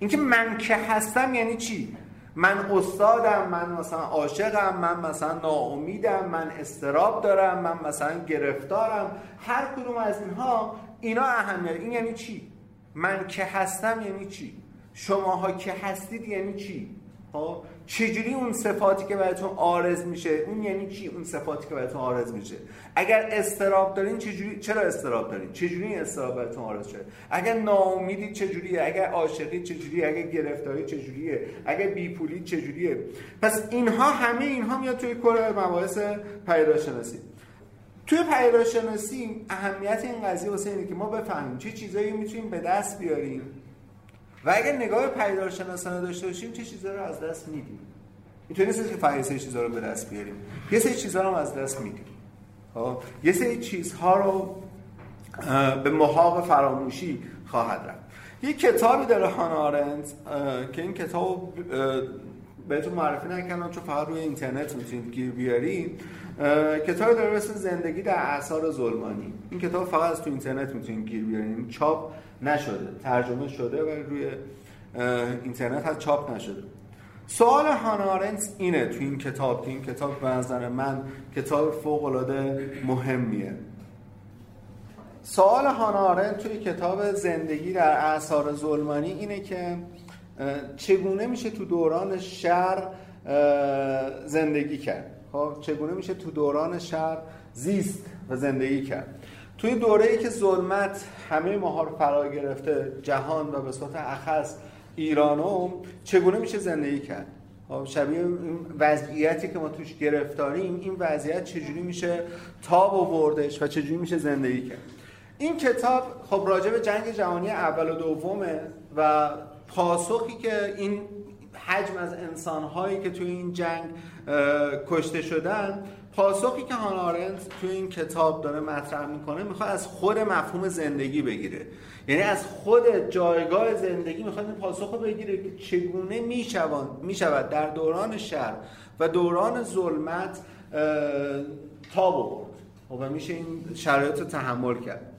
B: اینکه من که هستم یعنی چی؟ من استادم من مثلا عاشقم من مثلا ناامیدم من استراب دارم من مثلا گرفتارم. هر کدوم از اینها اینا اهمیت. این یعنی چی؟ من که هستم یعنی چی؟ شماها که هستید یعنی چی؟ خب؟ چجوری اون صفاتی که براتون آرز میشه؟ اون یعنی چی؟ اون صفاتی که براتون آرز میشه. اگر استراب دارین چجوری چرا استراب دارین؟ چجوری این استراب براتون آرز شده؟ اگر ناامیدی چجوریه؟ اگر عاشقی چجوریه؟ اگر گرفتاری چجوریه؟ اگر بیپولی چجوریه؟ پس اینها همه اینها میاد توی کل مباحث پیداشناسی. توی پیداشناسی اهمیت این قضیه واسه اینه که ما بفهمیم چه چیزایی می‌تونیم به دست بیاریم. و اگر نگاه پیدارشناسانه داشته باشیم چه چیزا رو از دست میدیم؟ اینطوری نیست که فقط سری چیزا رو به دست بیاریم. یه سری چیزا رو از دست میدیم. خب؟ یه سری چیزها رو به محاق فراموشی خواهد رفت. یه کتابی داره هانا آرنت که این کتاب بهتون معرفی نکنم چون فقط روی اینترنت می‌تونید گیر بیارید. کتابی داره مثل زندگی در اثار ظلمانی. این کتاب فقط از تو اینترنت می‌تونید گیر بیارید چاپ نشده. ترجمه شده ولی روی اینترنت هست چاپ نشده. سوال هانارنس اینه تو این کتاب که این کتاب به نظر من کتاب فوق العاده مهمیه. سوال هانارن توی کتاب زندگی در اعثار ظلمانی اینه که چگونه میشه تو دوران شر زندگی کرد؟ خب چگونه میشه تو دوران شر زیست و زندگی کرد؟ توی دوره ای که ظلمت همه ماها رو فرا گرفته جهان و به صورت اخص ایرانو چگونه میشه زندگی کرد؟ خب، شبیه این وضعیتی که ما توش گرفتاریم این وضعیت چجوری میشه تاب آوردش و چجوری میشه زندگی کرد؟ این کتاب خب راجع به جنگ جهانی اول و دومه و پاسخی که این حجم از انسانهایی که توی این جنگ کشته شدن. پاسخی که هانا آرنت توی این کتاب داره مطرح می‌کنه می‌خواد از خود مفهوم زندگی بگیره. یعنی از خود جایگاه زندگی می‌خواد این پاسخ رو بگیره که چگونه می‌شود در دوران شر و دوران ظلمت تا برد و میشه این شرایط رو تحمل کرد.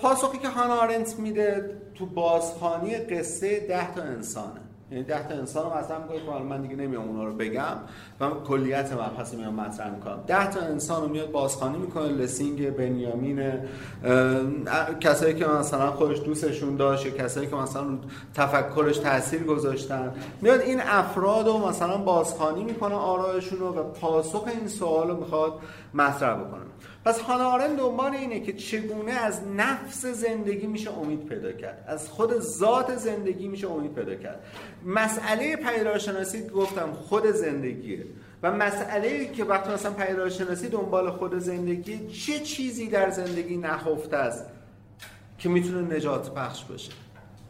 B: پاسخی که هانا آرنت میده تو بازخانی قصه ده تا انسانه. یعنی ده تا انسان رو مطرح می‌کنه که من دیگه نمیام اونا رو بگم و کلیت مبحث میام مطرح می‌کنم. ده تا انسان رو میاد بازخانی می‌کنه لسینگ بنیامین کسایی که مثلا خودش دوستشون داشت کسایی که مثلا تفکرش تاثیر گذاشتن. میاد این افراد رو مثلا بازخانی می‌کنه آرایشون رو و پاسخ این سوال رو می‌خواد مطرح بکنه. پس هانا آرن دنبال اینه که چگونه از نفس زندگی میشه امید پیدا کرد. از خود ذات زندگی میشه امید پیدا کرد. مسئله پیدارشناسی گفتم خود زندگیه. و مسئله که وقتی مثلا پیدارشناسی دنبال خود زندگی چه چیزی در زندگی نهفته است که می‌تونه نجات بخش باشه؟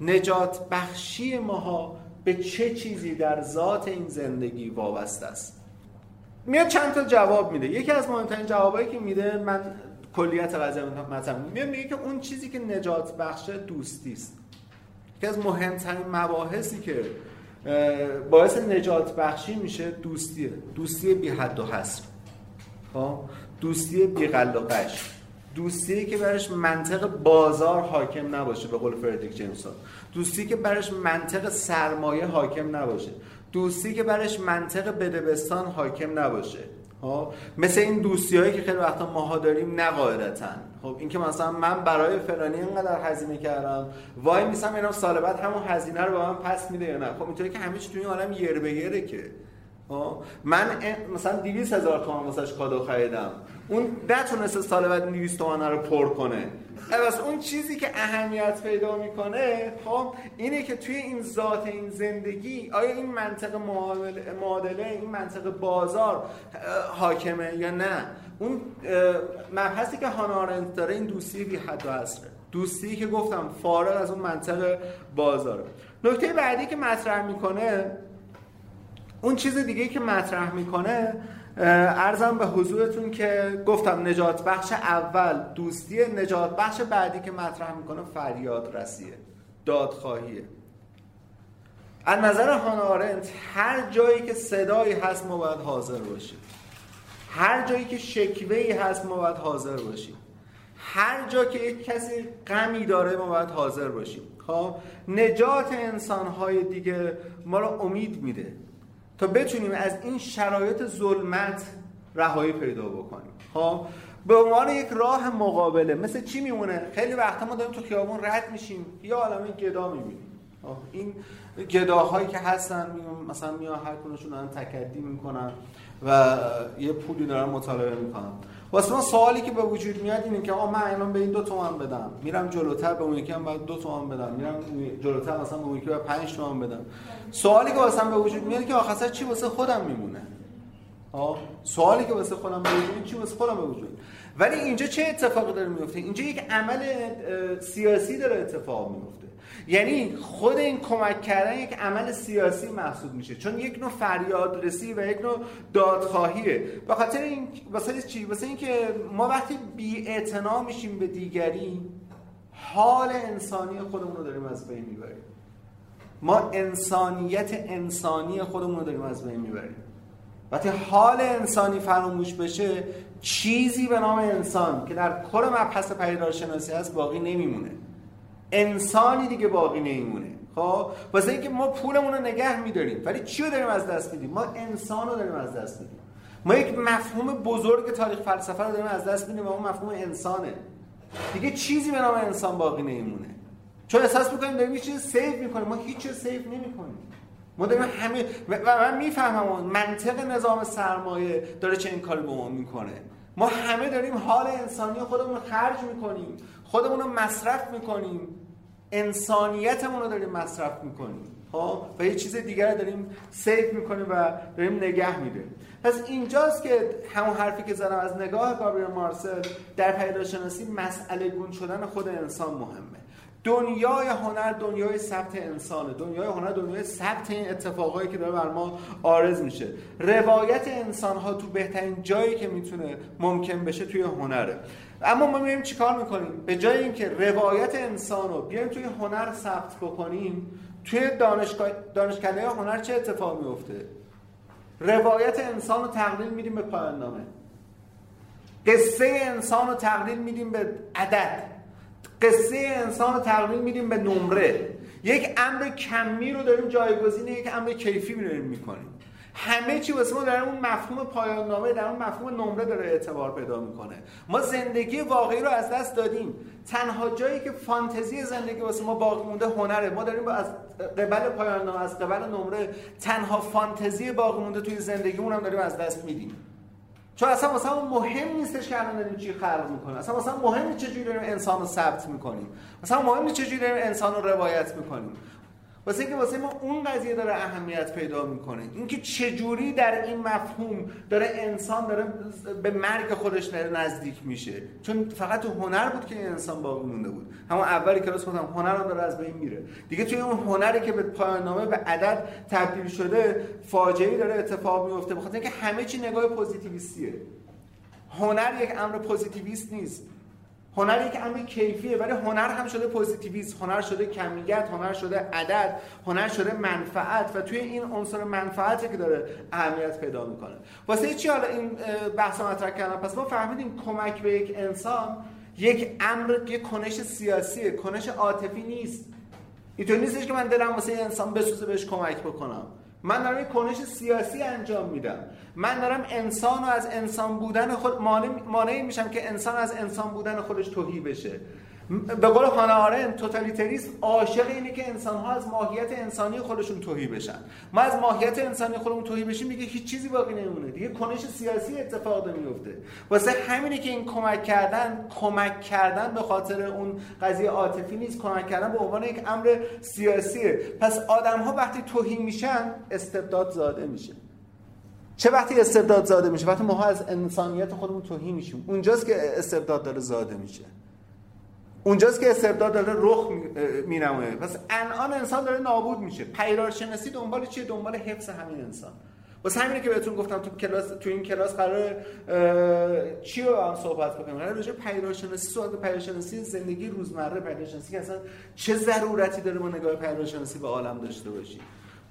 B: نجات بخشی ماها به چه چیزی در ذات این زندگی وابسته است؟ میاد چند تا جواب میده. یکی از مهمترین جوابایی که میده من کلیت قضیه مثلا میاد میگه که اون چیزی که نجات بخش دوستی است. یکی از مهمترین مباحثی که باعث نجات بخشی میشه دوستیه. دوستی بی حد و حصر. خب؟ دوستی بی قل دوستی که برش منطق بازار حاکم نباشه به قول فردریک جیمسون دوستی که برش منطق سرمایه حاکم نباشه. دوستی که برش منطق بدبستان حاکم نباشه. خب؟ مثل این دوستی هایی که خیلی وقتا ماها داریم نه خب اینکه مثلا من برای فلانی اینقدر هزینه کردم وای میسم اینا سال بعد همون هزینه رو به من پس میده یا نه؟ خب اینطوری که همه چی توی عالم یر به یره که. خب؟ من مثلا 200 هزار تومان واسش کادو خریدم. اون نتونسته سال بعد 200 تومان رو پر کنه. بس اون چیزی که اهمیت پیدا می‌کنه خب اینه که توی این ذات این زندگی آیا این منطق معادله این منطق بازار حاکمه یا نه؟ اون مبحثی که هانا داره این دوستی بی حد و حصره دوستی که گفتم فارغ از اون منطق بازاره. نکته بعدی که مطرح می‌کنه اون چیز دیگه که مطرح می‌کنه ارزم به حضورتون که گفتم نجات بخش اول دوستی نجات بخش بعدی که مطرح می‌کنه فریاد رسیه دادخواهیه. از نظر هانارنت هر جایی که صدایی هست ما باید حاضر باشیم. هر جایی که شکوهی هست ما باید حاضر باشیم. هر جا که یک کسی غمی داره ما باید حاضر باشیم. خب نجات انسانهای دیگه ما رو امید میده. تا بتونیم از این شرایط ظلمت رهایی پیدا بکنیم. خب به عنوان یک راه مقابله مثل چی میمونه؟ خیلی وقتا ما داریم تو خیابون رد میشیم یا عالمه گدا می‌بینیم. این گداهایی که هستن مثلا میان هر کنشون دارن تکدی می‌کنن و یه پولی دارن مطالبه می‌کنن. واسه ما سوالی که به وجود میاد اینه که آ من الان به این دو تومن بدم. میرم جلوتر به اون یکی هم باید دو تومن بدم. میرم جلوتر مثلا به اون یکی باید 5 تومن بدم. سوالی که واسه به وجود میاد که آخر چی واسه خودم میمونه؟ آه سوالی که واسه خودم به وجود چی واسه خودم به وجود ولی اینجا چه اتفاقی داره میفته؟ اینجا یک عمل سیاسی داره اتفاق میفته. یعنی خود این کمک کردن یک عمل سیاسی محسوب میشه. چون یک نوع فریاد رسی و یک نوع دادخواهیه. به خاطر این واسه چی؟ واسه اینکه ما وقتی بی میشیم به دیگری حال انسانی خودمون رو داریم از بین می‌بریم. ما انسانیت انسانی خودمون رو داریم از بین می‌بریم. وقتی حال انسانی فراموش بشه چیزی به نام انسان که در کل مبحث پیدارشناسی هست باقی نمیمونه. انسانی دیگه باقی نمیمونه. خب؟ واسه اینکه ما پولمون رو نگه میداریم. ولی چی رو داریم از دست میدیم؟ ما انسان رو داریم از دست میدیم. ما یک مفهوم بزرگ تاریخ فلسفه رو داریم از دست میدیم و اون مفهوم انسانه. دیگه چیزی به نام انسان باقی نمیمونه. چون احساس می‌کنیم داریم یه چیز save می‌کنیم. ما هیچ چیز save نمی‌کنیم. ما داریم همه و من می‌فهمم منطق نظام سرمایه داری چه این کاری به ما می‌کنه. ما همه داریم حال انسانی خودمون رو خرج می‌کنیم. خودمون رو مصرف می‌کنیم. انسانیتمون رو داریم مصرف می‌کنیم. خب؟ و یه چیز دیگر رو داریم save می‌کنیم و داریم نگه میداریم پس اینجاست که همون حرفی که زدم از نگاه گابریل مارسل در پیداشناسی مسئله گون شدن خود انسان مهمه. دنیای هنر دنیای ثبت انسانه. دنیای هنر دنیای ثبت این اتفاقایی که داره بر ما آرز میشه. روایت انسان ها تو بهترین جایی که می‌تونه ممکن بشه توی هنره. اما ما میریم چیکار می‌کنیم؟ به جای اینکه روایت انسان رو بیایم توی هنر ثبت بکنیم توی دانشگاه دانشکده هنر چه اتفاق میفته روایت انسان رو تقلیل میدیم به پایان نامه. قصه انسان رو تقلیل میدیم به عدد. قصه انسان رو تقلیل میدیم به نمره. یک امر کمی رو داریم جایگزین یک امر کیفی داریم می‌کنیم. همه چی واسه ما در اون مفهوم پایان نامه در اون مفهوم نمره داره اعتبار پیدا می‌کنه. ما زندگی واقعی رو از دست دادیم. تنها جایی که فانتزی زندگی واسه ما باقی مونده هنره. ما داریم از قبل پایان نامه از قبل نمره تنها فانتزی باقی مونده توی زندگیمون هم داریم از دست میدیم. چون اصلا مثلا مهم نیستش که الان داریم چی خلق می‌کنیم. اصلا مثلا مهم نیست چجوری داریم انسان رو ثبت می‌کنیم. مثلا مهم نیست چجوری داریم انسان رو روایت می‌کنیم. واسه اینکه واسه ما اون قضیه داره اهمیت پیدا می‌کنه. اینکه چجوری در این مفهوم داره انسان داره به مرگ خودش نزدیک میشه. چون فقط تو هنر بود که این انسان باقی مونده بود. همون اولی کلاس گفتم هنر هم داره از بین میره. دیگه توی اون هنری که به پایان نامه به عدد تبدیل شده فاجعه داره اتفاق میفته بخاطر اینکه همه چی نگاه پوزیتیویستیه. هنر یک امر پوزیتیویست نیست. هنر یک امر کیفیه ولی هنر هم شده پوزیتیویسم هنر شده کمیت هنر شده عدد هنر شده منفعت و توی این عنصر منفعتی که داره اهمیت پیدا می‌کنه. واسه چی حالا این بحث مطرح کردم؟ پس ما فهمیدیم کمک به یک انسان یک امر یک کنش سیاسیه کنش عاطفی نیست. اینطور نیستش که من دلم واسه انسان بسوزه بهش کمک بکنم. من دارم یک کنش سیاسی انجام میدم. من دارم انسان و از انسان بودن خود مانع میشم که انسان از انسان بودن خودش توهی بشه. به قول هانا آرن توتالیتریسم عاشق اینه که انسان ها از ماهیت انسانی خودشون توهی بشن. ما از ماهیت انسانی خودمون توهی بشیم میگه هیچ چیزی باقی نمونه دیگه کنش سیاسی اتفاق میفته واسه همینه که این کمک کردن کمک کردن به خاطر اون قضیه عاطفی نیست. کمک کردن به عنوان یک امر سیاسیه. پس آدم ها وقتی توهی میشن استبداد زاده میشه. چه وقتی استبداد زاده میشه؟ وقتی ما از انسانیت خودمون توهی میشیم. اونجاست که استبداد داره زاده میشه. اونجاست که استبداد داره رخ مینمونه پس الان انسان داره نابود میشه. پیرارشناسی دنبال چیه؟ دنبال حفظ همین انسان. واسه همینه که بهتون گفتم تو کلاس تو این کلاس قرار چی رو هم صحبت بکنیم؟ قرار راجع پیرارشناسی صحبت پیرارشناسی زندگی روزمره پیرارشناسی که اصلا چه ضرورتی داره ما نگاه پیرارشناسی به عالم داشته باشیم؟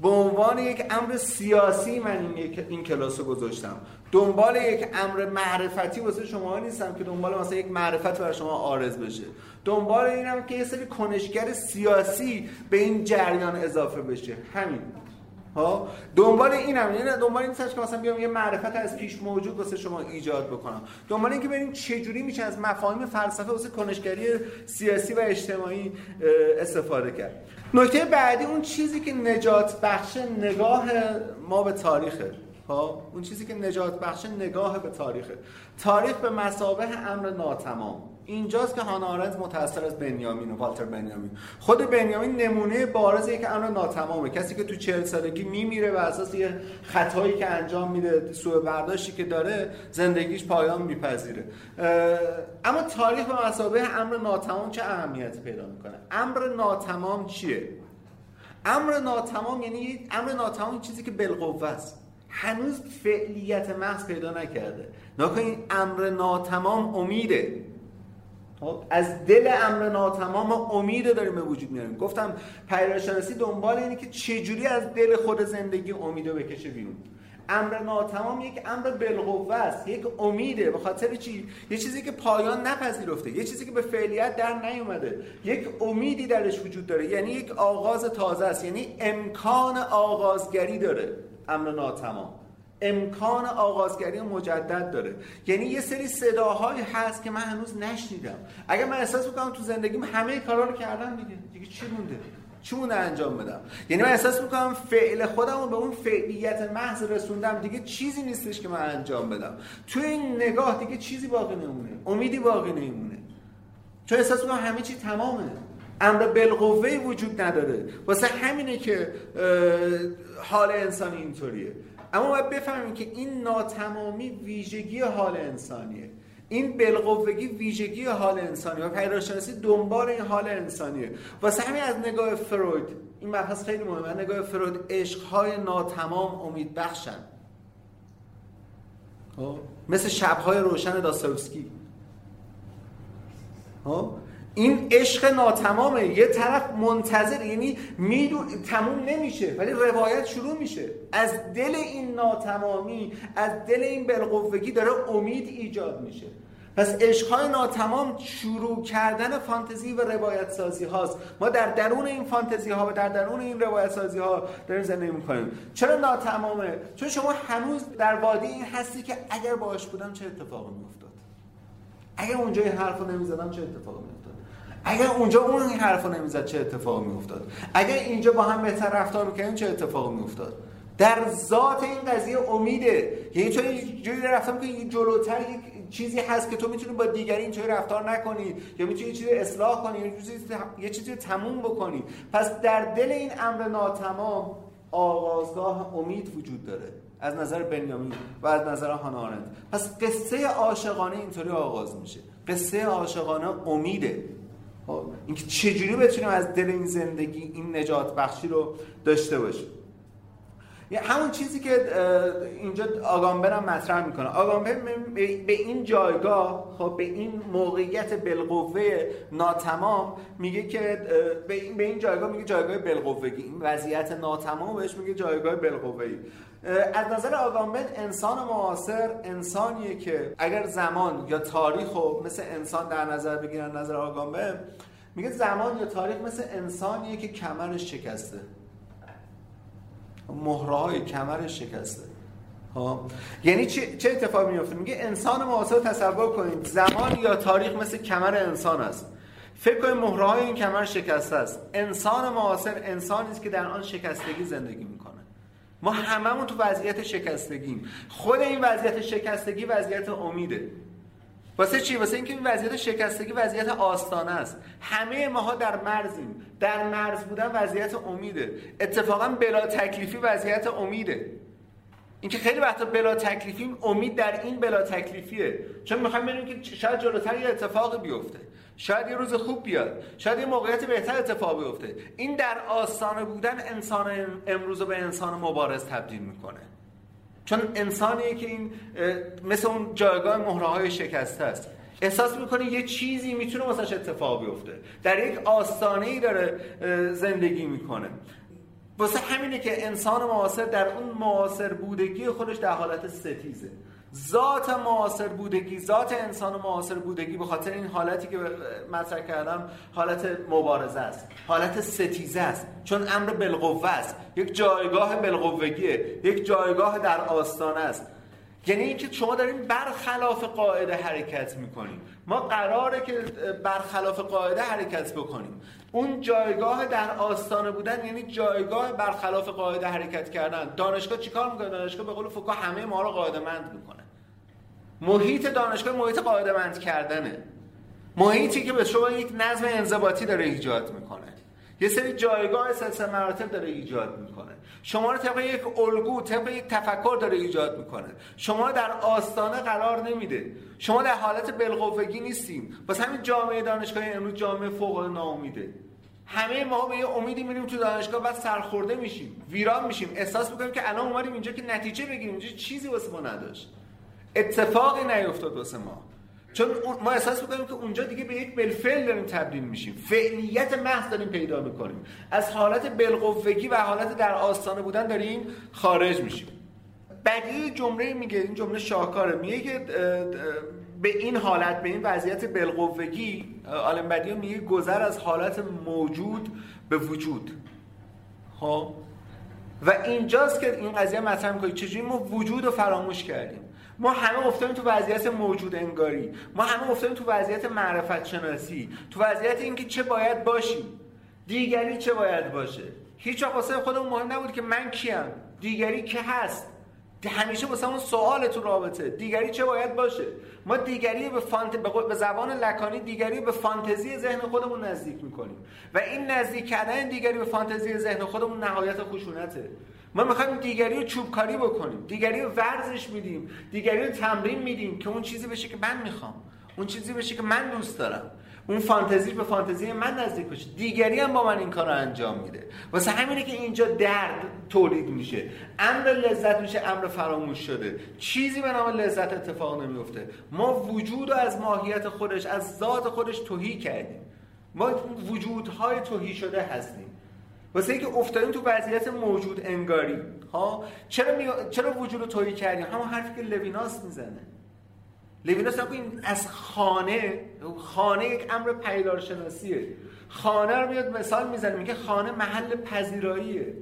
B: به عنوان یک امر سیاسی من این, این کلاس رو گذاشتم. دنبال یک امر معرفتی واسه شما نیستم که دنبال مثلا یک معرفت برای شما آرز بشه. دنبال اینم که یه سری کنشگر سیاسی به این جریان اضافه بشه. همین. ها؟ دنبال اینم یعنی دنبال این که مثلا بیام یه معرفت از پیش موجود واسه شما ایجاد بکنم. دنبال اینکه چه جوری میشه از مفاهیم فلسفه واسه کنشگری سیاسی و اجتماعی استفاده کرد. نکته بعدی اون چیزی که نجات بخش نگاه ما به تاریخه. ها؟ اون چیزی که نجات بخش نگاه به تاریخه. تاریخ به مسابه امر ناتمام. اینجاست که هانا آرنت متأثر از بنیامین و والتر بنیامین. خود بنیامین نمونه بارز یک امر ناتمامه. کسی که تو چهل سالگی میمیره و اساس یه خطایی که انجام میده سوء برداشتی که داره زندگیش پایان میپذیره. اما تاریخ به مسابه امر ناتمام چه اهمیتی پیدا می‌کنه؟ امر ناتمام چیه؟ امر ناتمام یعنی امر ناتمام چیزی که بالقوه است. هنوز فعلیت محض پیدا نکرده. نکنید امر ناتمام امیده. از دل امر ناتمام امید داریم به وجود میاریم. گفتم پیراشناسی دنبال اینه که چجوری از دل خود زندگی امید رو بکشه بیرون. امر ناتمام یک امر بالقوه است یک امیده. به خاطر چی؟ یه چیزی که پایان نپذیرفته یه چیزی که به فعلیت در نیومده. یک امیدی درش وجود داره. یعنی یک آغاز تازه است یعنی امکان آغازگری داره امر ناتمام. امکان آغازگری مجدد داره. یعنی یه سری صداهایی هست که من هنوز نشنیدم. اگر من احساس بکنم تو زندگیم همه کارا رو کردم دیگه. دیگه چی مونده؟ چی مونده انجام بدم؟ یعنی من احساس می‌کنم فعل خودم رو به اون فعلیت محض رسوندم. دیگه چیزی نیستش که من انجام بدم. تو این نگاه دیگه چیزی باقی نمونه. امیدی باقی نمونه. چون احساس می‌کنم همه چی تمامه. امر بالقوه وجود نداره. واسه همینه که حال انسانی اینطوریه. اما باید بفهمیم که این ناتمامی ویژگی حال انسانیه این بالقوگی ویژگی حال انسانی و پیداشناسی دنبال این حال انسانیه واسه همین از نگاه فروید این مبحث خیلی مهمه نگاه فروید عشقهای ناتمام امید بخشن خب؟ مثل شبهای روشن داستایوفسکی خب؟ این عشق ناتمامه. یه طرف منتظر یعنی میدون تموم نمیشه ولی روایت شروع میشه. از دل این ناتمامی از دل این بالقوگی داره امید ایجاد میشه. پس عشقهای ناتمام شروع کردن فانتزی و روایت سازی هاست. ما در درون این فانتزی ها و در درون این روایت سازی ها داریم زندگی می‌کنیم. چرا ناتمامه؟ چون شما هنوز در وادی این هستی که اگر باش بودم چه اتفاقی میافتاد؟ اگر اونجا این حرفو نمی‌زدم چه اتفاقی میافتاد؟ اگر اونجا اون این حرفو نمی‌زد چه اتفاقی میافتاد؟ اگر اینجا با هم بهتر رفتار می‌کنیم چه اتفاقی میافتاد؟ در ذات این قضیه امیده. یعنی تو جوری رفتم که جلوتر یک چیزی هست که تو می‌تونی با دیگری اینطوری رفتار نکنی یا می‌تونی یه چیزی اصلاح کنی یا یه چیزی تموم بکنی. پس در دل این امر ناتمام آغازگاه امید وجود داره. از نظر بنیامین و از نظر هانا پس قصه عاشقانه اینطوری آغاز میشه. قصه عاشقانه امیده. اینکه چجوری بتونیم از دل این زندگی این نجات بخشی رو داشته باشیم؟ همون چیزی که اینجا آگامبر هم مطرح می‌کنه. آگامبر به این جایگاه خب به این موقعیت بالقوه ناتمام میگه که به این جایگاه میگه جایگاه بالقوگی این وضعیت ناتمام بهش میگه جایگاه بالقوه‌ای از نظر آگامبن انسان معاصر انسانیه که اگر زمان یا تاریخ رو مثل انسان در نظر بگیرن نظر آگامبن میگه زمان یا تاریخ مثل انسانیه که کمرش شکسته. مهره های کمرش شکسته. ها. یعنی چه, چه اتفاقی میفته میگه انسان معاصر تصور کنید. زمان یا تاریخ مثل کمر انسان است. فکر کنید مهره های این کمر شکسته است. انسان معاصر انسانی است که در آن شکستگی زندگی می‌کنه. ما هممون تو وضعیت شکستگیم. خود این وضعیت شکستگی وضعیت امیده. واسه چی؟ واسه اینکه این وضعیت شکستگی وضعیت آستانه است. همه ماها در مرزیم. در مرز بودن وضعیت امیده. اتفاقا بلا تکلیفی وضعیت امیده. اینکه خیلی وقتا بلا تکلیفیم امید در این بلا تکلیفیه. چون می‌خوایم ببینیم که شاید جلوتر یه اتفاقی بیفته. شاید یه روز خوب بیاد. شاید یه موقعیت بهتر اتفاق بیفته. این در آستانه بودن انسان امروز رو به انسان مبارز تبدیل می‌کنه. چون انسانیه که این مثل اون جایگاه مهره های شکسته است. احساس می‌کنه یه چیزی می‌تونه واسش اتفاق بیفته. در یک آستانه ای داره زندگی می‌کنه. واسه همینه که انسان معاصر در اون معاصر بودگی خودش در حالت ستیزه. ذات معاصر بودگی ذات انسان معاصر بودگی به خاطر این حالتی که مطرح کردم حالت مبارزه است حالت ستیزه است. چون امر بالقوه است یک جایگاه بالقوگیه یک جایگاه در آستانه است. یعنی اینکه شما داریم برخلاف قاعده حرکت می‌کنیم ما قراره که برخلاف قاعده حرکت بکنیم. اون جایگاه در آستانه بودن یعنی جایگاه برخلاف قاعده حرکت کردن. دانشگاه چیکار می‌کنه؟ دانشگاه به قول فوکا همه ما رو قاعده مند می‌کنه. محیط دانشگاه محیط قاعده مند کردنه. محیطی که به شما یک نظم انضباطی داره ایجاد می‌کنه. یه سری جایگاه سلسله مراتب داره ایجاد می‌کنه. شما رو طبق یک الگو طبق یک تفکر داره ایجاد می‌کنه. شما رو در آستانه قرار نمیده. شما در حالت بالقوگی نیستیم. بس همین جامعه دانشگاه امروز جامعه فوق ناامیده همه ما به یه امیدی میریم تو دانشگاه بعد سرخورده میشیم ویران میشیم. احساس می‌کنیم که الان اومدیم اینجا که نتیجه بگیریم. اینجا چیزی واسه ما نداشت. اتفاقی نیفتاد واسه ما. چون ما احساس می‌کنیم که اونجا دیگه به یک بلفل داریم تبدیل میشیم. فعلیت محض داریم پیدا می‌کنیم. از حالت بالقوگی و حالت در آستانه بودن داریم خارج میشیم. بدی جمله میگه این جمله شاهکاره. میگه که به این حالت به این وضعیت بالقوگی عالم بدی میگه گذر از حالت موجود به وجود. ها خب؟ و اینجاست که این قضیه مطرح می‌کنه. چجوری ما وجود رو فراموش کردیم؟ ما همه افتادیم تو وضعیت موجود انگاری. ما همه افتادیم تو وضعیت معرفت شناسی. تو وضعیت اینکه چه باید باشیم. دیگری چه باید باشه؟ هیچ واسه خودمون مهم نبود که من کیم. دیگری که هست. همیشه واسه اون سوال تو رابطه. دیگری چه باید باشه؟ ما دیگری به فانت... به زبان لکانی دیگری به فانتزی ذهن خودمون نزدیک می‌کنیم. و این نزدیک کردن دیگری به فانتزی ذهن خودمون نهایت خشونته. ما می‌خوایم دیگری رو چوبکاری بکنیم دیگری رو ورزش میدیم دیگری رو تمرین میدیم که اون چیزی بشه که من می‌خوام اون چیزی بشه که من دوست دارم. اون فانتزی به فانتزی من نزدیک بشه دیگری هم با من این کار رو انجام میده. واسه همینه که اینجا درد تولید میشه. امر لذت میشه امر فراموش شده. چیزی به نام لذت اتفاق نمیفته ما وجود رو از ماهیت خودش از ذات خودش توهی کردیم. ما وجودهای توهی شده هستیم. واسه اینکه افتادیم تو وضعیت موجود انگاری. ها؟ چرا می... چرا وجود رو توهی کردیم؟ همون حرفی که لویناس می‌زنه. لویناس این از خانه خانه یک امر پیدارشناسیه. خانه رو میاد مثال می‌زنه میگه خانه محل پذیراییه.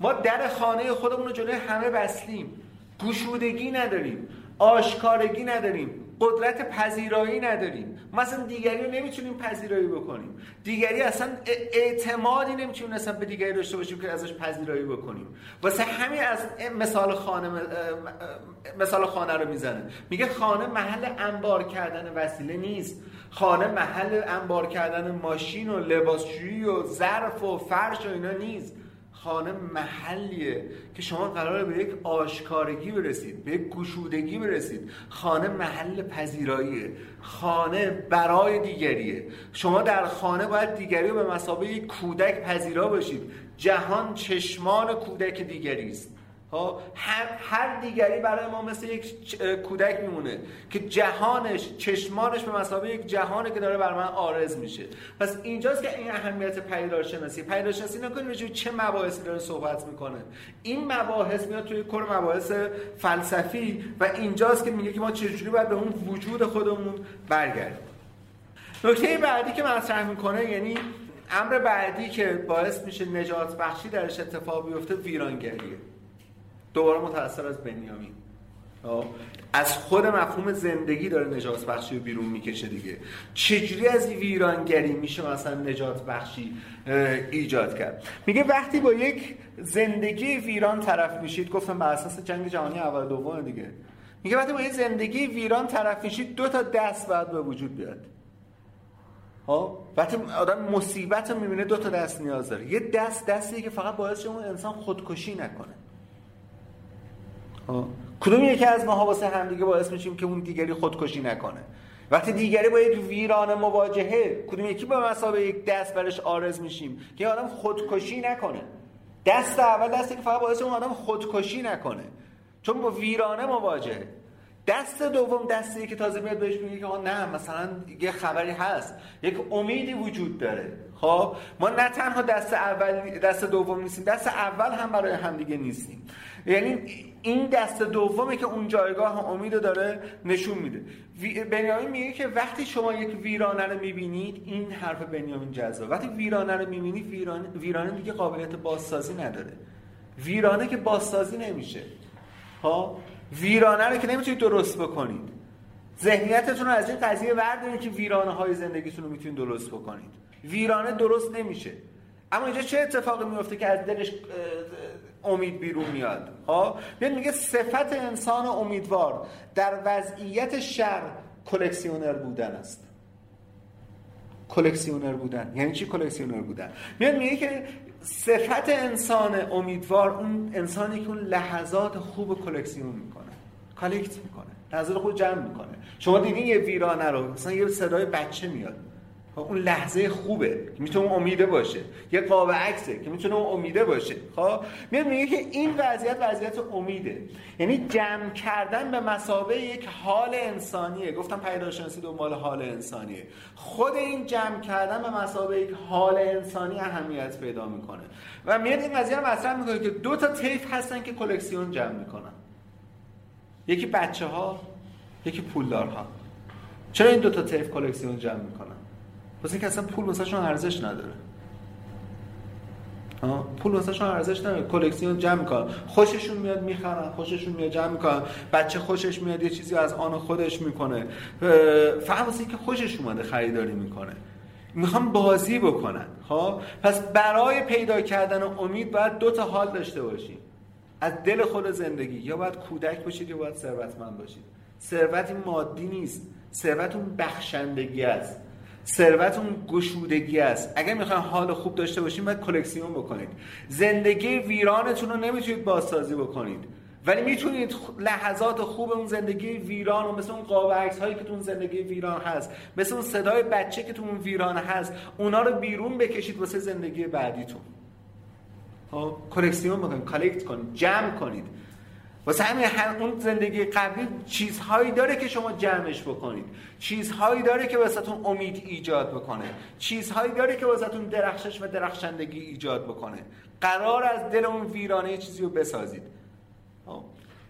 B: ما در خانه خودمون رو جلوی همه بستیم. گشودگی نداریم. آشکارگی نداریم. قدرت پذیرایی نداریم. مثلا دیگری رو نمی‌تونیم پذیرایی بکنیم. دیگری اصلا اعتمادی نمی‌تونیم اصلا به دیگری داشته باشیم که ازش پذیرایی بکنیم. واسه همین از مثال خانه مثال خانه رو می‌زنه. میگه خانه محل انبار کردن وسیله نیست. خانه محل انبار کردن ماشین و لباسشویی و ظرف و فرش و اینا نیست. خانه محلیه که شما قراره به یک آشکارگی برسید به یک گشودگی برسید. خانه محل پذیراییه. خانه برای دیگریه. شما در خانه باید دیگری رو به مسابقه کودک پذیرا باشید. جهان چشمان کودک دیگری است ها هر, هر دیگری برای ما مثل یک کودک میمونه که جهانش چشمانش به مسابقه یک جهانه که داره بر من آرز میشه. پس اینجاست که این اهمیت پیدارشناسی پیدارشناسی نکنیم راجع چه مباحثی داره صحبت می‌کنه. این مباحث میاد توی کور مباحث فلسفی و اینجاست که میگه که ما چجوری باید به اون وجود خودمون برگردیم. نکته بعدی که مطرح می‌کنه یعنی امر بعدی که باعث میشه نجات بخشی درش اتفاق بیفته ویرانگریه. دوباره متأثر از بنیامین. خب؟ از خود مفهوم زندگی داره نجات بخشی رو بیرون می‌کشه دیگه. چجوری از این ویرانگری میشه مثلا نجات بخشی ایجاد کرد؟ میگه وقتی با یک زندگی ویران طرف میشید گفتم بر اساس جنگ جهانی اول دوم دیگه. میگه وقتی با یک زندگی ویران طرف میشید دو تا دست باید به وجود بیاد. ها وقتی آدم مصیبت رو می‌بینه دو تا دست نیاز داره. یه دست دستی که فقط باعث اون انسان خودکشی نکنه. کدوم یکی از ما واسه همدیگه باعث میشیم که اون دیگری خودکشی نکنه؟ وقتی دیگری با یک ویران مواجهه کدوم یکی با مسابقه یک دست برش آرز میشیم که آدم خودکشی نکنه؟ دست اول دستی که فقط باعث اون آدم خودکشی نکنه. چون با ویرانه مواجهه. دست دوم دستی که تازه میاد بهش میگه که نه مثلا یه خبری هست. یک امیدی وجود داره. خب؟ ما نه تنها دست اول دست دوم نیستیم دست اول هم برای همدیگه نیستیم. یعنی این دست دومه که اون جایگاه امید داره نشون میده. بنیامین میگه که وقتی شما یک ویرانه رو می‌بینید این حرف بنیامین جذاب وقتی ویرانه رو می‌بینید ویرانه, ویرانه دیگه قابلیت بازسازی نداره. ویرانه که بازسازی نمیشه. ها ویرانه رو که نمی‌تونید درست بکنید. ذهنیتتون رو از این قضیه وردارید که ویرانه های زندگیتون رو می‌تونید درست بکنید. ویرانه درست نمیشه. اما اینجا چه اتفاقی میفته که از دلش امید بیرون میاد؟ ها میاد میگه صفت انسان امیدوار در وضعیت شر کلکسیونر بودن است. کلکسیونر بودن. یعنی چی کلکسیونر بودن؟ میاد میگه که صفت انسان امیدوار اون انسانی که اون لحظات خوب کلکسیون می‌کنه. کالکت می‌کنه. لحظات خوب جمع می‌کنه. شما دیدین یه ویرانه رو؟ مثلا یه صدای بچه میاد. اون لحظه خوبه که می‌تونه امیده باشه. یه قاب عکسه که می‌تونه اون امیده باشه. خب میاد میگه که این وضعیت وضعیت امیده. یعنی جمع کردن به مسابقه یک حال انسانیه. گفتم پیداشناسی دنبال حال انسانیه. خود این جمع کردن به مسابقه یک حال انسانی اهمیت پیدا می‌کنه. و میاد این قضیه رو مطرح می‌کنه که دو تا طیف هستن که کلکسیون جمع می‌کنن. یکی بچه ها یکی پولدارها. چرا این دو تا طیف کلکسیون جمع می‌کنن؟ واسه اینکه اصلا پول واسهشون ارزش نداره. پول واسهشون ارزش نداره. کلکسیون جمع می‌کنن. خوششون میاد می‌خرن خوششون میاد جمع می‌کنن. بچه خوشش میاد یه چیزی از آن خودش می‌کنه. فقط واسه اینکه خوشش اومده خریداری می‌کنه. می‌خوام بازی بکنن. خب؟ پس برای پیدا کردن امید باید دو تا حال داشته باشیم از دل خود زندگی. یا باید کودک باشید یا باید ثروتمند باشید. ثروت مادی نیست. ثروت اون بخشندگی است. ثروت اون گشودگی است. اگر می‌خواین حال خوب داشته باشین باید کلکسیون بکنید. زندگی ویرانتون رو نمی‌تونید بازسازی بکنید. ولی می‌تونید لحظات خوب اون زندگی ویران و مثل اون قاب هایی که تو اون زندگی ویران هست مثل اون صدای بچه که تو اون ویران هست اونا رو بیرون بکشید واسه زندگی بعدیتون. خب کلکسیون بکنید کالکت کنید جمع کنید. واسه همین اون زندگی قبلی چیزهایی داره که شما جمعش بکنید. چیزهایی داره که واسهتون امید ایجاد بکنه. چیزهایی داره که واسهتون درخشش و درخشندگی ایجاد بکنه. قرار از دل اون ویرانه چیزی رو بسازید. خب؟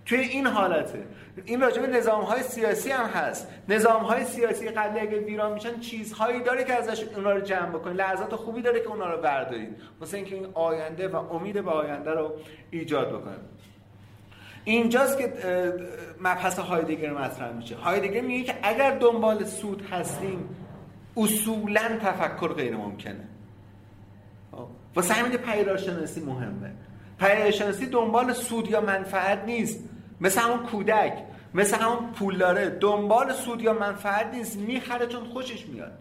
B: توی این حالته. این راجع نظام های سیاسی هم هست. نظام های سیاسی قبلی اگه ویران میشن چیزهایی داره که ازش اونا رو جمع بکنید. لحظات خوبی داره که اونا رو بردارید. واسه اینکه این آینده و امید به آینده رو ایجاد بکنید اینجاست که مبحث هایدگر مطرح میشه. هایدگر میگه که اگر دنبال سود هستیم اصولا تفکر غیر ممکنه. خب، واسه همین پیداشناسی مهمه. پیداشناسی دنبال سود یا منفعت نیست. مثل همون کودک مثل همون پولداره دنبال سود یا منفعت نیست. می‌خره چون خوشش میاد.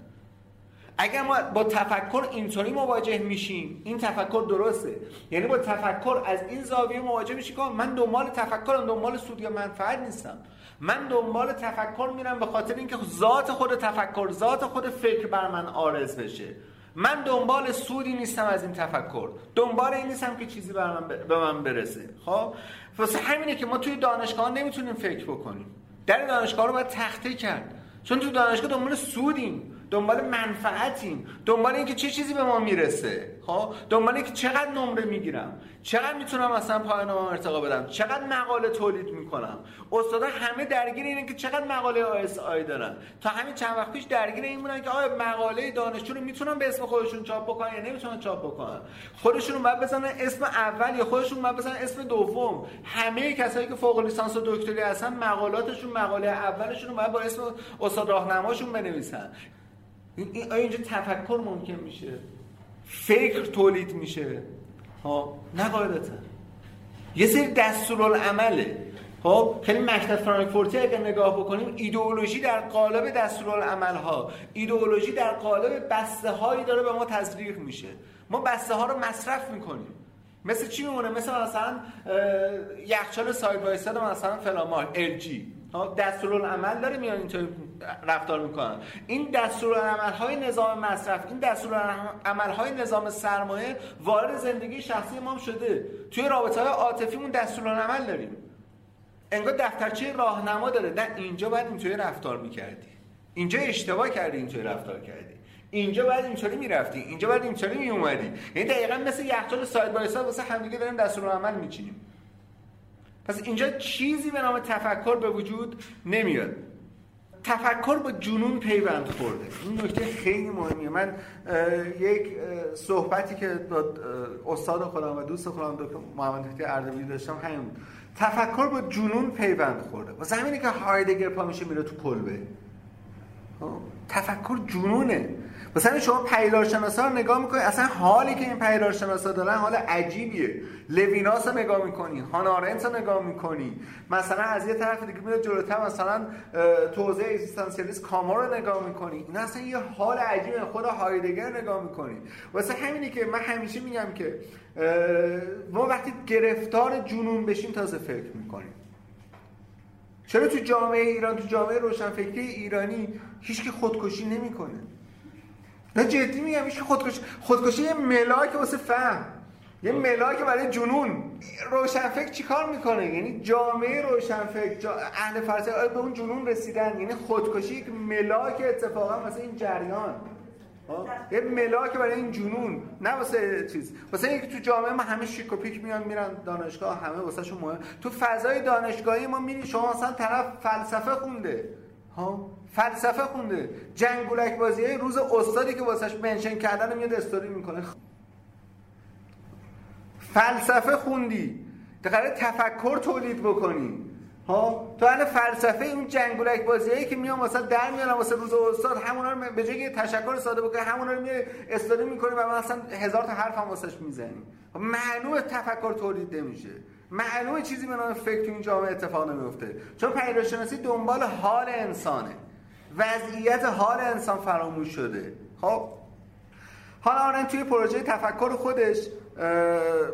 B: اگر ما با تفکر اینطوری مواجه میشیم این تفکر درسته. یعنی با تفکر از این زاویه مواجه میشیم که من دنبال تفکرم دنبال سود یا منفعت نیستم. من دنبال تفکر میرم به خاطر اینکه ذات خود تفکر ذات خود فکر بر من آرز بشه. من دنبال سودی نیستم از این تفکر. دنبال این نیستم که چیزی بر من به من برسه. خب؟ واسه همینه که ما توی دانشگاه نمی‌تونیم فکر بکنیم. در دانشگاه رو باید تخته کرد. چون تو دانشگاه دنبال سودیم. دنبال منفعتیم. دنبال اینکه چه چیزی به ما می‌رسه. ها خب؟ دنبال اینکه چقدر نمره می‌گیرم. چقدر می‌تونم مثلا پایان ما ارتقا بدم. چقدر مقاله تولید می‌کنم. استادا همه درگیر اینه که چقدر مقاله آیس آی دارن. تا همین چند وقت پیش درگیر این بودن که آیا مقاله دانشجو رو می‌تونن به اسم خودشون چاپ بکنن یا نمی‌تونن چاپ بکنن؟ خودشون باید بزنن اسم اول یا خودشون باید بزنن اسم دوم. همه کسایی که فوق لیسانس و دکتری هستن مقالاتشون مقاله اولشون باید با اسم استاد راهنماشون بنویسن. این اینجا تفکر ممکن میشه؟ فکر تولید میشه؟ ها نه قاعدتا. یه سری دستورالعمله. خب خیلی مکتب فرانکفورتی اگر نگاه بکنیم ایدئولوژی در قالب دستورالعمل ها ایدئولوژی در قالب بسته هایی داره به ما تزریق میشه. ما بسته ها رو مصرف می‌کنیم. مثل چی میمونه؟ مثل مثلا یخچال side by side مثلا فلان مارک LG دستورالعمل داره میان اینطوری رفتار می‌کنن. این دستورالعمل های نظام مصرف این دستورالعمل های نظام سرمایه وارد زندگی شخصی ما شده. توی رابطه های عاطفیمون دستورالعمل داریم. انگار دفترچه راهنما داره. نه اینجا باید اینطوری رفتار می‌کردی. اینجا اشتباه کردی اینطوری رفتار کردی. اینجا باید اینطوری می‌رفتی اینجا باید اینطوری میومدی یعنی دقیقا مثل یخچال ساید بای ساید واسه همدیگه داریم دستورالعمل میچینیم. پس اینجا چیزی به نام تفکر به وجود نمیاد. تفکر با جنون پیوند خورده. این نکته خیلی مهمیه. من یک صحبتی که با استاد خودم و دوست خودم دکتر محمد مهدی اردبیلی داشتم همین تفکر با جنون پیوند خورده. واسه همینه که هایدگر پا میشه میره تو کلبه. خب؟ تفکر جنونه. مثلا شما پیدارشناسا رو نگاه می‌کنید اصلا حالی که این پیدارشناسا دارن حال عجیبیه. لویناس رو نگاه می‌کنی هانارنت رو نگاه می‌کنی. مثلا از یه طرف دیگه میاد جلوتر مثلا توزیع اگزیستانسیالیسم کاما رو نگاه می‌کنی. این اصلا یه حال عجیبه خود هایدگر نگاه می‌کنی. واسه همینی که من همیشه میگم که ما وقتی گرفتار جنون بشیم تازه فکر می‌کنیم. چرا تو جامعه ایران تو جامعه روشنفکری ایرانی هیچ خودکشی نمی‌کنه؟ نه جدی میگم میشه خودکشی خودکشی یه ملاک واسه فهم یه ملاک برای جنون. روشنفکر چیکار می‌کنه؟ یعنی جامعه روشنفکر جا... اهل فرضه به اون جنون رسیدن؟ یعنی خودکشی یک ملاک اتفاقا مثلا این جریان. یه ملاک برای این جنون. نه واسه چیز. واسه اینکه تو جامعه ما همه شیک و پیک میان میرن دانشگاه همه واسه شون مهم. تو فضای دانشگاهی ما میری شما مثلا طرف فلسفه خونده. ها؟ فلسفه خونده. جنگولک بازی روز استادی که واسش منشن کردن میاد استوری می‌کنه. فلسفه خوندی. قرار تفکر تولید بکنی. ها؟ تو الان فلسفه این جنگولک بازیایی که میان واسه در میان واسه روز استاد همونا رو به جای تشکر ساده بکنی همونا رو میای استوری می‌کنی و مثلا هزار تا حرف هم واسش می‌زنی. خب معلومه تفکر تولید نمیشه. معلومه چیزی به نام فکر تو این جامعه اتفاق نمیفته. چون پیداشناسی دنبال حال انسانه. وضعیت حال انسان فراموش شده. خب؟ حالا آرن توی پروژه تفکر خودش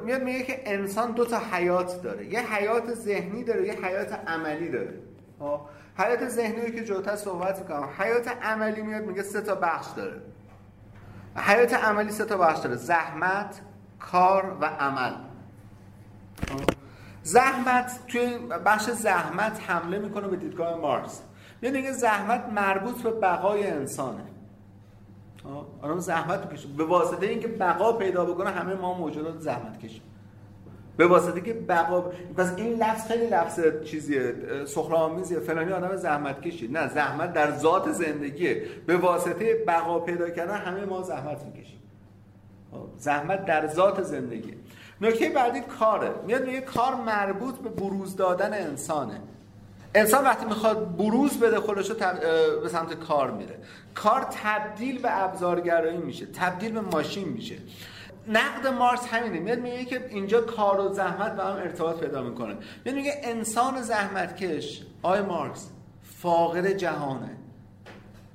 B: میاد میگه که انسان دو تا حیات داره. یه حیات ذهنی داره یه حیات عملی داره. خب؟ حیات ذهنی که جوتا صحبت می‌کنم. حیات عملی میاد میگه سه تا بخش داره. حیات عملی سه تا بخش داره. زحمت کار و عمل. خب؟ زحمت توی بخش زحمت حمله می‌کنه به دیدگاه مارکس. یه دیگه زحمت مربوط به بقای انسانه. آدم زحمت بکشه به واسطه اینکه بقا پیدا بکنه همه ما موجودات زحمت کشیم. به واسطه که بقا پس این لفظ خیلی لفظ چیزیه سخرآمیزیه فلانی آدم زحمت کشید نه زحمت در ذات زندگیه. به واسطه بقا پیدا کردن همه ما زحمت می‌کشیم. زحمت در ذات زندگی نکته بعدی کاره. میاد میگه کار مربوط به بروز دادن انسانه. انسان وقتی می‌خواد بروز بده خودش به سمت کار میره. کار تبدیل به ابزارگرایی میشه تبدیل به ماشین میشه. نقد مارس همینه. میاد میگه که اینجا کار و زحمت به هم ارتباط پیدا می‌کنه. میاد میگه انسان زحمتکش آی مارکس فاقر جهانه.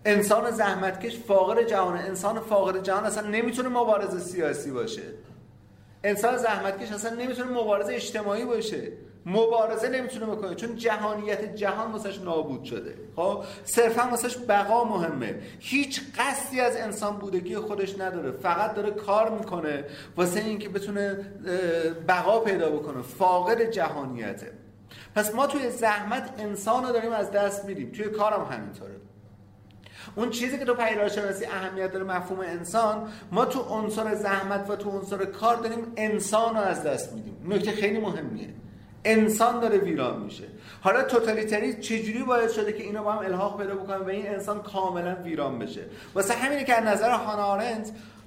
B: انسان زحمتکش فاقر جهانه. انسان فاقر جهان اصلا نمی‌تونه مبارزه سیاسی باشه. انسان زحمتکش اصلا نمی‌تونه مبارزه اجتماعی باشه. مبارزه نمی‌تونه بکنه چون جهانیت جهان واسش نابود شده. خب؟ صرفا واسش بقا مهمه. هیچ قصدی از انسان بودگی خودش نداره. فقط داره کار می‌کنه واسه اینکه بتونه بقا پیدا بکنه. فاقد جهانیته. پس ما توی زحمت انسان رو داریم از دست میدیم توی کارم همینطوره. اون چیزی که تو پیداشناسی اهمیت داره مفهوم انسان ما تو عنصر زحمت و تو عنصر کار داریم انسان رو از دست میدیم. نکته خیلی مهمیه. انسان داره ویران میشه. حالا توتالیتری چجوری باعث شده که اینو با هم الحاق پیدا بکنن و این انسان کاملا ویران بشه؟ واسه همینه که از نظر هانا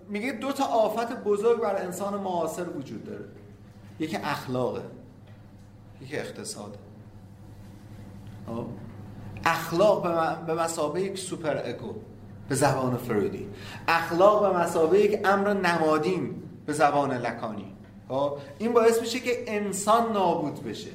B: میگه دو تا آفت بزرگ بر انسان معاصر وجود داره. یکی اخلاقه یکی اقتصاده خب؟ اخلاق به مسابه یک سوپر اگو به زبان فرودی. اخلاق به مسابه یک امر نمادین به زبان لکانی. خب؟ این باعث میشه که انسان نابود بشه.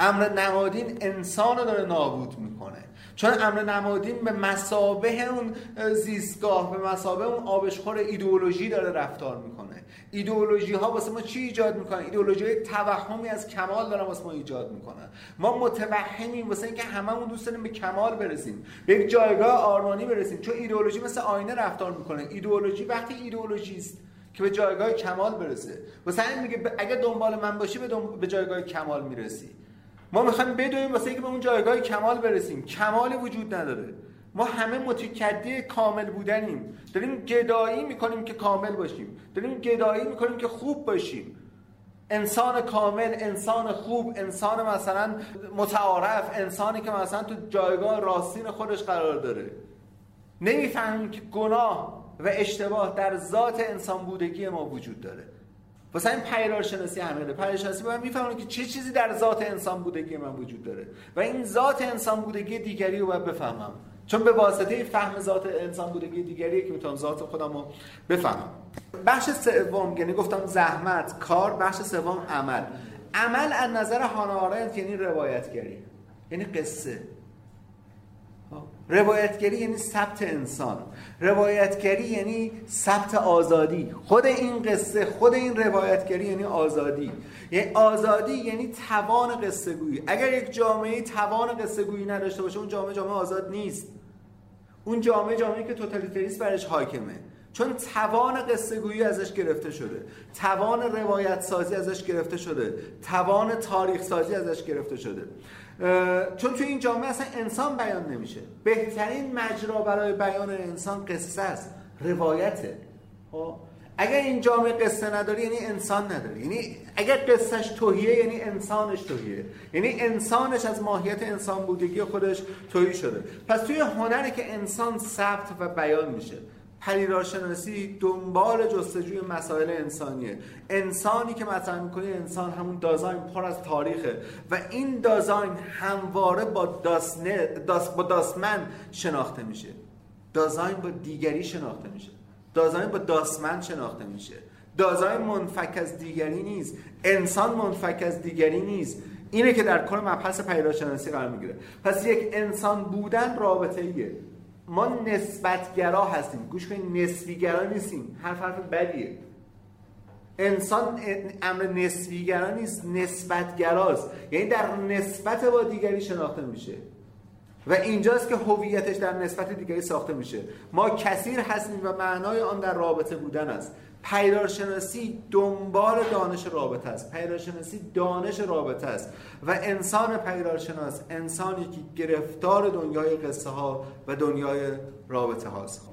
B: امر نمادین انسان رو داره نابود می‌کنه. چون امر نمادین به مسابه اون زیستگاه به مسابه اون آبشخور ایدئولوژی داره رفتار می‌کنه. ایدئولوژی ها واسه ما چی ایجاد می‌کنن؟ ایدئولوژی های توهمی از کمال دارن واسه ما ایجاد می‌کنن. ما متوهمیم واسه اینکه هممون دوست داریم به کمال برسیم. به یک جایگاه آرمانی برسیم. چون ایدئولوژی مثل آینه رفتار می‌کنه. ایدئولوژی وقتی ایدئولوژی است که به جایگاه کمال برسه. واسه میگه اگه دنبال من باشی به, به جایگاه کمال می‌رسی. ما می‌خوایم بدویم واسه اینکه به اون جایگاه کمال برسیم. کمالی وجود نداره. ما همه متکدی کامل بودنیم. داریم گدایی می‌کنیم که کامل باشیم. داریم گدایی می‌کنیم که خوب باشیم. انسان کامل انسان خوب انسان مثلا متعارف انسانی که مثلا تو جایگاه راستین خودش قرار داره. نمی‌فهمیم که گناه و اشتباه در ذات انسان بودگی ما وجود داره. واسه این پیرارشناسی همینه پیرارشناسی باید میفهمونه که چه چیزی در ذات انسان بودگی من وجود داره. و این ذات انسان بودگی دیگری رو باید بفهمم. چون به واسطه فهم ذات انسان بودگی دیگری که می‌تونم ذات خودم رو بفهمم. بخش سوم یعنی گفتم زحمت کار بخش سوم عمل. عمل از نظر هانا یعنی روایتگری. یعنی قصه. روایتگری یعنی ثبت انسان. روایتگری یعنی ثبت آزادی. خود این قصه خود این روایتگری یعنی آزادی. یعنی آزادی یعنی توان قصه گویی. اگر یک جامعه توان قصه گویی نداشته باشه اون جامعه جامعه آزاد نیست. اون جامعه جامعه که توتالیتریسم برش حاکمه. چون توان قصه گویی ازش گرفته شده. توان روایت سازی ازش گرفته شده. توان تاریخ سازی ازش گرفته شده. چون توی این جامعه اصلا انسان بیان نمیشه. بهترین مجرا برای بیان انسان قصه است. روایته خب؟ اگر این جامعه قصه نداری یعنی انسان نداری. یعنی اگر قصهش توهیه یعنی انسانش توهیه. یعنی انسانش از ماهیت انسان بودگی خودش توهی شده. پس توی هنری که انسان ثبت و بیان میشه. پدیدارشناسی دنبال جستجوی مسائل انسانیه. انسانی که مطرح می‌کنه انسان همون دازاین پر از تاریخه و این دازاین همواره با, داس، با داسمن شناخته میشه. دازاین با دیگری شناخته میشه. دازاین با داسمن شناخته میشه. دازاین منفک از دیگری نیست. انسان منفک از دیگری نیست. اینه که در کل مبحث پیداشناسی قرار می‌گیره. پس یک انسان بودن رابطه ایه ما نسبتگرا هستیم. گوش کنید نسبیگرا نیستیم. حرف حرف بدیه. انسان امر نسبیگرا نیست نسبتگراست. یعنی در نسبت با دیگری شناخته میشه. و اینجاست که هویتش در نسبت دیگری ساخته میشه. ما کثیر هستیم و معنای آن در رابطه بودن است. پیدارشناسی دنبال دانش رابطه است. پیدارشناسی دانش رابطه است. و انسان پیدارشناس انسانی که گرفتار دنیای قصه ها و دنیای رابطه هاست